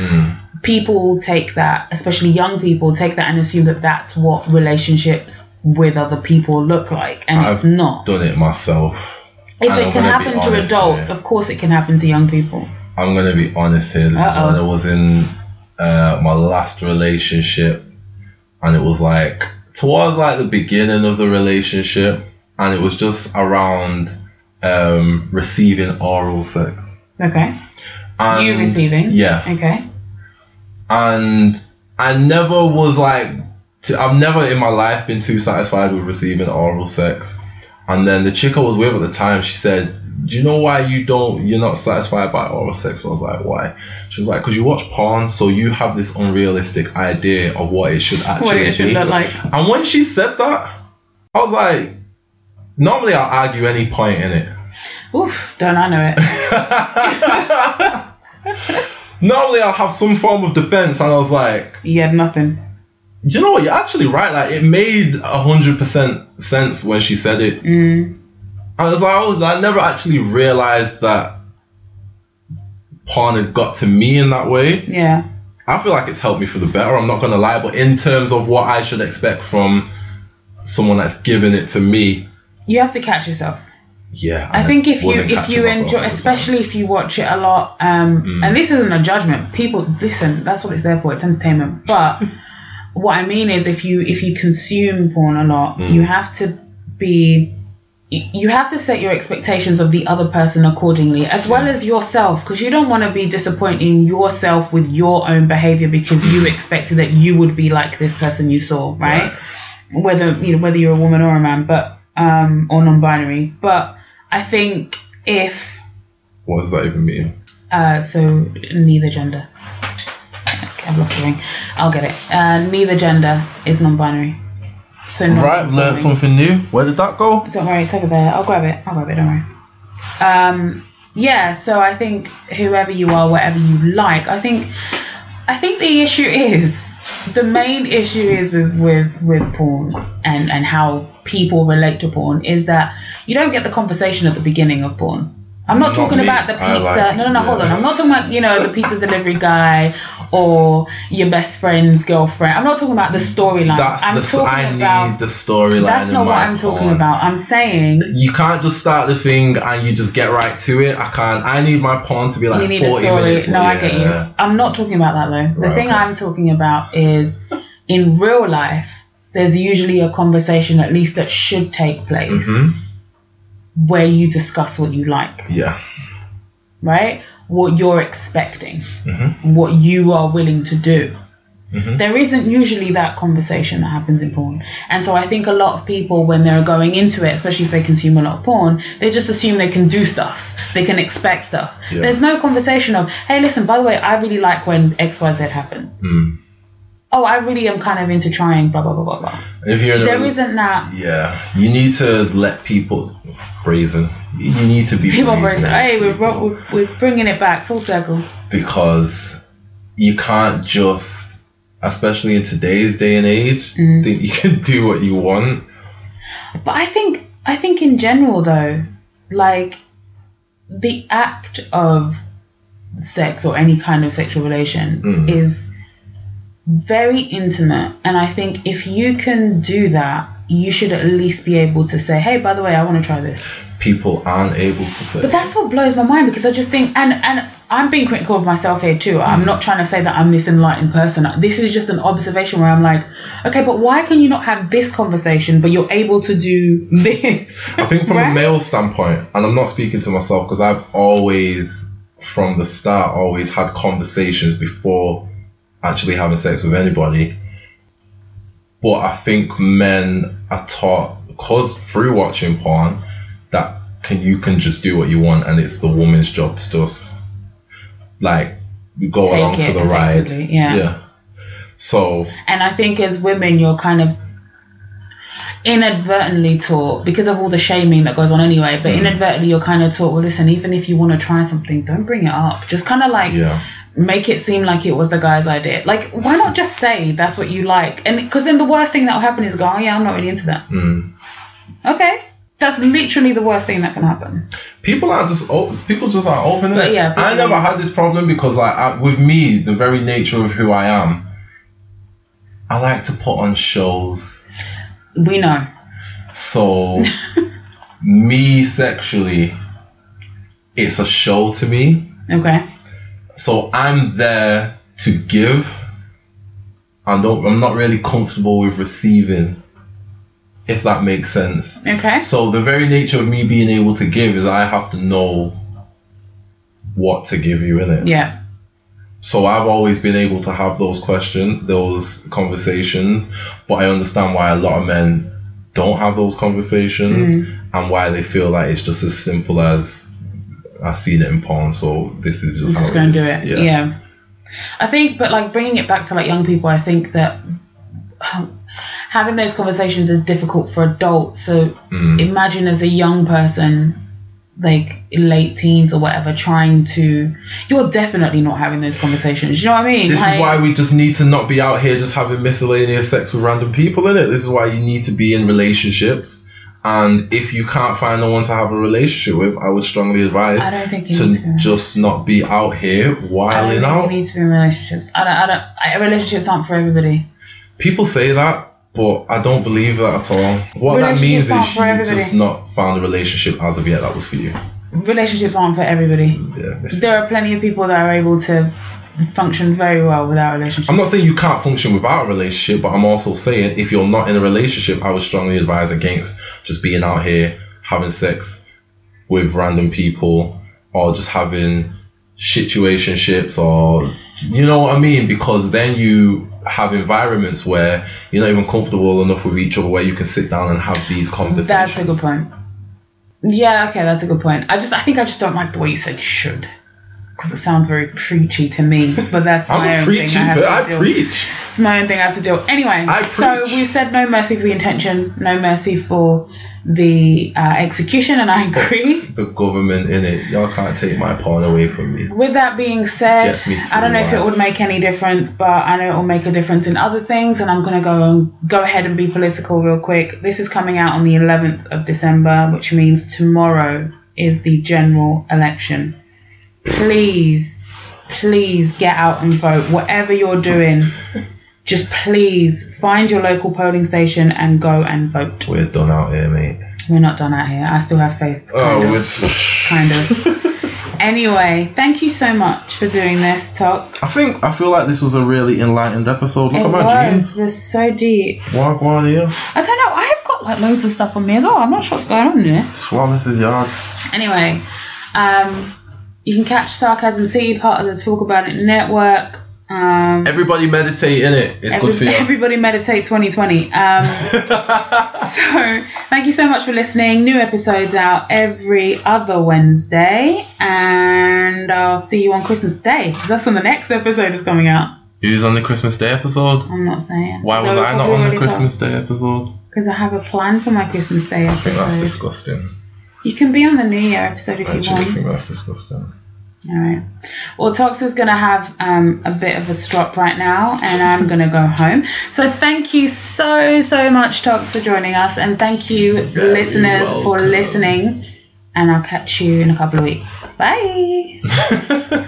Speaker 1: People take that, especially young people, take that and assume that that's what relationships with other people look like, and it's
Speaker 2: I've
Speaker 1: not.
Speaker 2: done it myself.
Speaker 1: If
Speaker 2: and
Speaker 1: it can happen to adults, of course it can happen to young people.
Speaker 2: I'm gonna be honest here. When I was in uh, my last relationship, and it was like towards like the beginning of the relationship, and it was just around um, receiving oral sex.
Speaker 1: Okay.
Speaker 2: And,
Speaker 1: you receiving?
Speaker 2: Yeah,
Speaker 1: Okay.
Speaker 2: and I never was like, t- I've never in my life been too satisfied with receiving oral sex. And then the chick I was with at the time, she said, "Do you know why you don't? You're not satisfied by oral sex?" I was like, "Why?" She was like, "Cause you watch porn, so you have this unrealistic idea of what it should actually
Speaker 1: What it should
Speaker 2: be."
Speaker 1: look like.
Speaker 2: And when she said that, I was like, "Normally I'll argue any point in it."
Speaker 1: Oof, don't I know it?
Speaker 2: Normally I'll have some form of defense, and I was like,
Speaker 1: You had nothing.
Speaker 2: you know what? You're actually right. Like it made a hundred percent sense when she said it.
Speaker 1: Mm.
Speaker 2: I was like, I, was, I never actually realized that porn had got to me in that way.
Speaker 1: Yeah.
Speaker 2: I feel like it's helped me for the better. I'm not gonna lie, but in terms of what I should expect from someone that's giving it to me,
Speaker 1: You have to catch yourself.
Speaker 2: yeah.
Speaker 1: I think if you if you enjoy,
Speaker 2: at the time.
Speaker 1: especially if you watch it a lot, um,
Speaker 2: Mm.
Speaker 1: and this isn't a judgment. People listen. That's what it's there for. It's entertainment. But what I mean is, if you if you consume porn a lot,
Speaker 2: Mm.
Speaker 1: you have to be. You- have to set your expectations of the other person accordingly, as well as yourself, because you don't want to be disappointing yourself with your own behavior because you expected that you would be like this person you saw, right? Whether you know whether you're a woman or a man, but um, or non-binary. But I think if
Speaker 2: what does that even mean?
Speaker 1: uh, so neither gender. Okay, I've lost the ring. I'll get it. Uh, neither gender is non-binary. So
Speaker 2: Right, learned something new. Where did that go?
Speaker 1: Don't worry, it's over there. I'll grab it. I'll grab it. Don't worry. Um, yeah. So I think whoever you are, whatever you like, I think, I think the issue is the main issue is with with with porn and and how people relate to porn is that you don't get the conversation at the beginning of porn. I'm not,
Speaker 2: Not
Speaker 1: talking
Speaker 2: me.
Speaker 1: about the pizza.
Speaker 2: like-
Speaker 1: no, no, no. Hold on. I'm not talking about you know the pizza delivery guy or your best friend's girlfriend. I'm not talking about the storyline.
Speaker 2: That's
Speaker 1: I'm
Speaker 2: the
Speaker 1: talking
Speaker 2: I
Speaker 1: about.
Speaker 2: need the storyline.
Speaker 1: that's not what I'm talking about. I'm saying
Speaker 2: You can't just start the thing and you just get right to it. I can't. I need my porn to be like
Speaker 1: you need a
Speaker 2: 40
Speaker 1: story.
Speaker 2: minutes.
Speaker 1: No, I get you. I'm not talking about that though. The
Speaker 2: Right,
Speaker 1: thing
Speaker 2: okay.
Speaker 1: I'm talking about is in real life, there's usually a conversation, at least that should take place,
Speaker 2: Mhm.
Speaker 1: Where you discuss what you like,
Speaker 2: Yeah.
Speaker 1: right? What you're expecting,
Speaker 2: Mhm.
Speaker 1: what you are willing to do.
Speaker 2: Mhm.
Speaker 1: There isn't usually that conversation that happens in porn. And so I think a lot of people, when they're going into it, especially if they consume a lot of porn, they just assume they can do stuff. They can expect stuff.
Speaker 2: Yeah.
Speaker 1: There's no conversation of, hey, listen, by the way, I really like when XYZ happens.
Speaker 2: Mm.
Speaker 1: Oh, I really am kind of into trying, blah, blah, blah, blah, blah.
Speaker 2: If you're
Speaker 1: There
Speaker 2: rel-
Speaker 1: isn't that.
Speaker 2: yeah, you need to let people brazen. You you need to be
Speaker 1: People
Speaker 2: brazen
Speaker 1: brazen. Hey, we're, we're, we're bringing it back full circle.
Speaker 2: because you can't just, especially in today's day and age,
Speaker 1: Mm.
Speaker 2: think you can do what you want.
Speaker 1: But I think I think in general though, like the act of sex or any kind of sexual relation
Speaker 2: Mm.
Speaker 1: is very intimate and I think if you can do that, you should at least be able to say, "Hey, by the way, I want to try this."
Speaker 2: People aren't able to say.
Speaker 1: But that's what blows my mind because I just think, and and I'm being critical of myself here too. I'm not trying to say that I'm this enlightened person. This is just an observation where I'm like, okay, but why can you not have this conversation, but you're able to do this?
Speaker 2: I think from
Speaker 1: Right?
Speaker 2: a male standpoint, and I'm not speaking to myself because I've always, from the start, always had conversations before actually having sex with anybody. But I think men are taught, because through watching porn, that can you can just do what you want, and it's the woman's job to just like go
Speaker 1: Take
Speaker 2: along for the ride.
Speaker 1: yeah.
Speaker 2: Yeah. So
Speaker 1: And I think as women, you're kind of inadvertently taught because of all the shaming that goes on anyway. But
Speaker 2: Mm.
Speaker 1: inadvertently, you're kind of taught, well, listen, even if you want to try something, don't bring it up. Just kind of like
Speaker 2: yeah.
Speaker 1: Make it seem like it was the guy's idea. Like, why not just say that's what you like? And because then the worst thing that will happen is go, oh yeah, I'm not really into that.
Speaker 2: Mm.
Speaker 1: Okay, that's literally the worst thing that can happen.
Speaker 2: people are just o- people just aren't open.
Speaker 1: But yeah,
Speaker 2: I never had this problem because like I, with me, the very nature of who I am, I like to put on shows.
Speaker 1: We know.
Speaker 2: So me sexually, it's a show to me.
Speaker 1: Okay.
Speaker 2: So I'm there to give. I don't. I'm not really comfortable with receiving. If that makes sense.
Speaker 1: Okay.
Speaker 2: So the very nature of me being able to give is I have to know what to give you in it.
Speaker 1: Yeah.
Speaker 2: So I've always been able to have those questions, those conversations, but I understand why a lot of men don't have those conversations
Speaker 1: Mm.
Speaker 2: and why they feel like it's just as simple as I've seen it in porn, so this is just
Speaker 1: I'm
Speaker 2: how
Speaker 1: just going to do it. Yeah. I think, but like bringing it back to like young people, I think that um, having those conversations is difficult for adults. So
Speaker 2: Mm.
Speaker 1: imagine as a young person, like in late teens or whatever, trying to, you're definitely not having those conversations. You know what I mean?
Speaker 2: This
Speaker 1: Like,
Speaker 2: is why we just need to not be out here just having miscellaneous sex with random people in it. This is why you need to be in relationships. And if you can't find no one to have a relationship with, I would strongly advise
Speaker 1: I don't think to.
Speaker 2: to just not be out here
Speaker 1: I don't
Speaker 2: whiling
Speaker 1: think
Speaker 2: out.
Speaker 1: you need to be in relationships. I don't. I don't. I, relationships aren't for everybody.
Speaker 2: People say that, but I don't believe that at all. What that means is you just not found a relationship as of yet that was for you.
Speaker 1: Relationships aren't for everybody.
Speaker 2: Yeah.
Speaker 1: There are plenty of people that are able to function very well without a relationship.
Speaker 2: I'm not saying you can't function without a relationship, but I'm also saying if you're not in a relationship, I would strongly advise against just being out here having sex with random people or just having situationships or you know what I mean? Because then you have environments where you're not even comfortable enough with each other where you can sit down and have these conversations.
Speaker 1: That's a good point. Yeah, okay, that's a good point. I just, I think I just don't like the way you said should, because it sounds very preachy to me. But that's my
Speaker 2: I'm
Speaker 1: own
Speaker 2: preachy,
Speaker 1: thing. I have
Speaker 2: I preach.
Speaker 1: It's my own thing I have to do. Anyway, so we said no mercy for the intention, no mercy for the uh, execution, and I agree.
Speaker 2: The government in it, y'all can't take my porn away from me.
Speaker 1: With that being said, I don't know if it would make any difference, but I know it will make a difference in other things, and I'm gonna go go ahead and be political real quick. This is coming out on the 11th of December, which means tomorrow is the general election. Please, please get out and vote. Whatever you're doing, just please find your local polling station and go and vote.
Speaker 2: We're done out here, mate.
Speaker 1: We're not done out here. I still have faith.
Speaker 2: Oh,
Speaker 1: of.
Speaker 2: it's.
Speaker 1: Kind of. Anyway, thank you so much for doing this, Tox.
Speaker 2: I think I feel like this was a really enlightened episode. Look
Speaker 1: it
Speaker 2: at my
Speaker 1: was.
Speaker 2: jeans.
Speaker 1: It was so deep.
Speaker 2: Walk on here.
Speaker 1: I don't know. I have got like loads of stuff on me as well. I'm not sure what's going on here.
Speaker 2: Swan, is yard.
Speaker 1: Anyway, um, you can catch Sarcasm City, part of the Talk About It network. Um,
Speaker 2: Everybody meditate in it. It's
Speaker 1: every-
Speaker 2: good for you.
Speaker 1: everybody meditate 2020. Um, so thank you so much for listening. New episodes out every other Wednesday, and I'll see you on Christmas Day 'cause that's when the next episode is coming out.
Speaker 2: Who's on the Christmas Day episode?
Speaker 1: I'm not saying.
Speaker 2: Why was
Speaker 1: No,
Speaker 2: I not on the. Christmas Day episode?
Speaker 1: Because I have a plan for my Christmas Day episode.
Speaker 2: I think that's disgusting.
Speaker 1: You can be on the New Year episode if
Speaker 2: I
Speaker 1: you want.
Speaker 2: think that's disgusting.
Speaker 1: All right. Well, Tox is going to have um, a bit of a strop right now, and I'm going to go home. So thank you so, so much, Tox, for joining us, and thank you,
Speaker 2: Very
Speaker 1: listeners, for listening. And I'll catch you in a couple of weeks. Bye.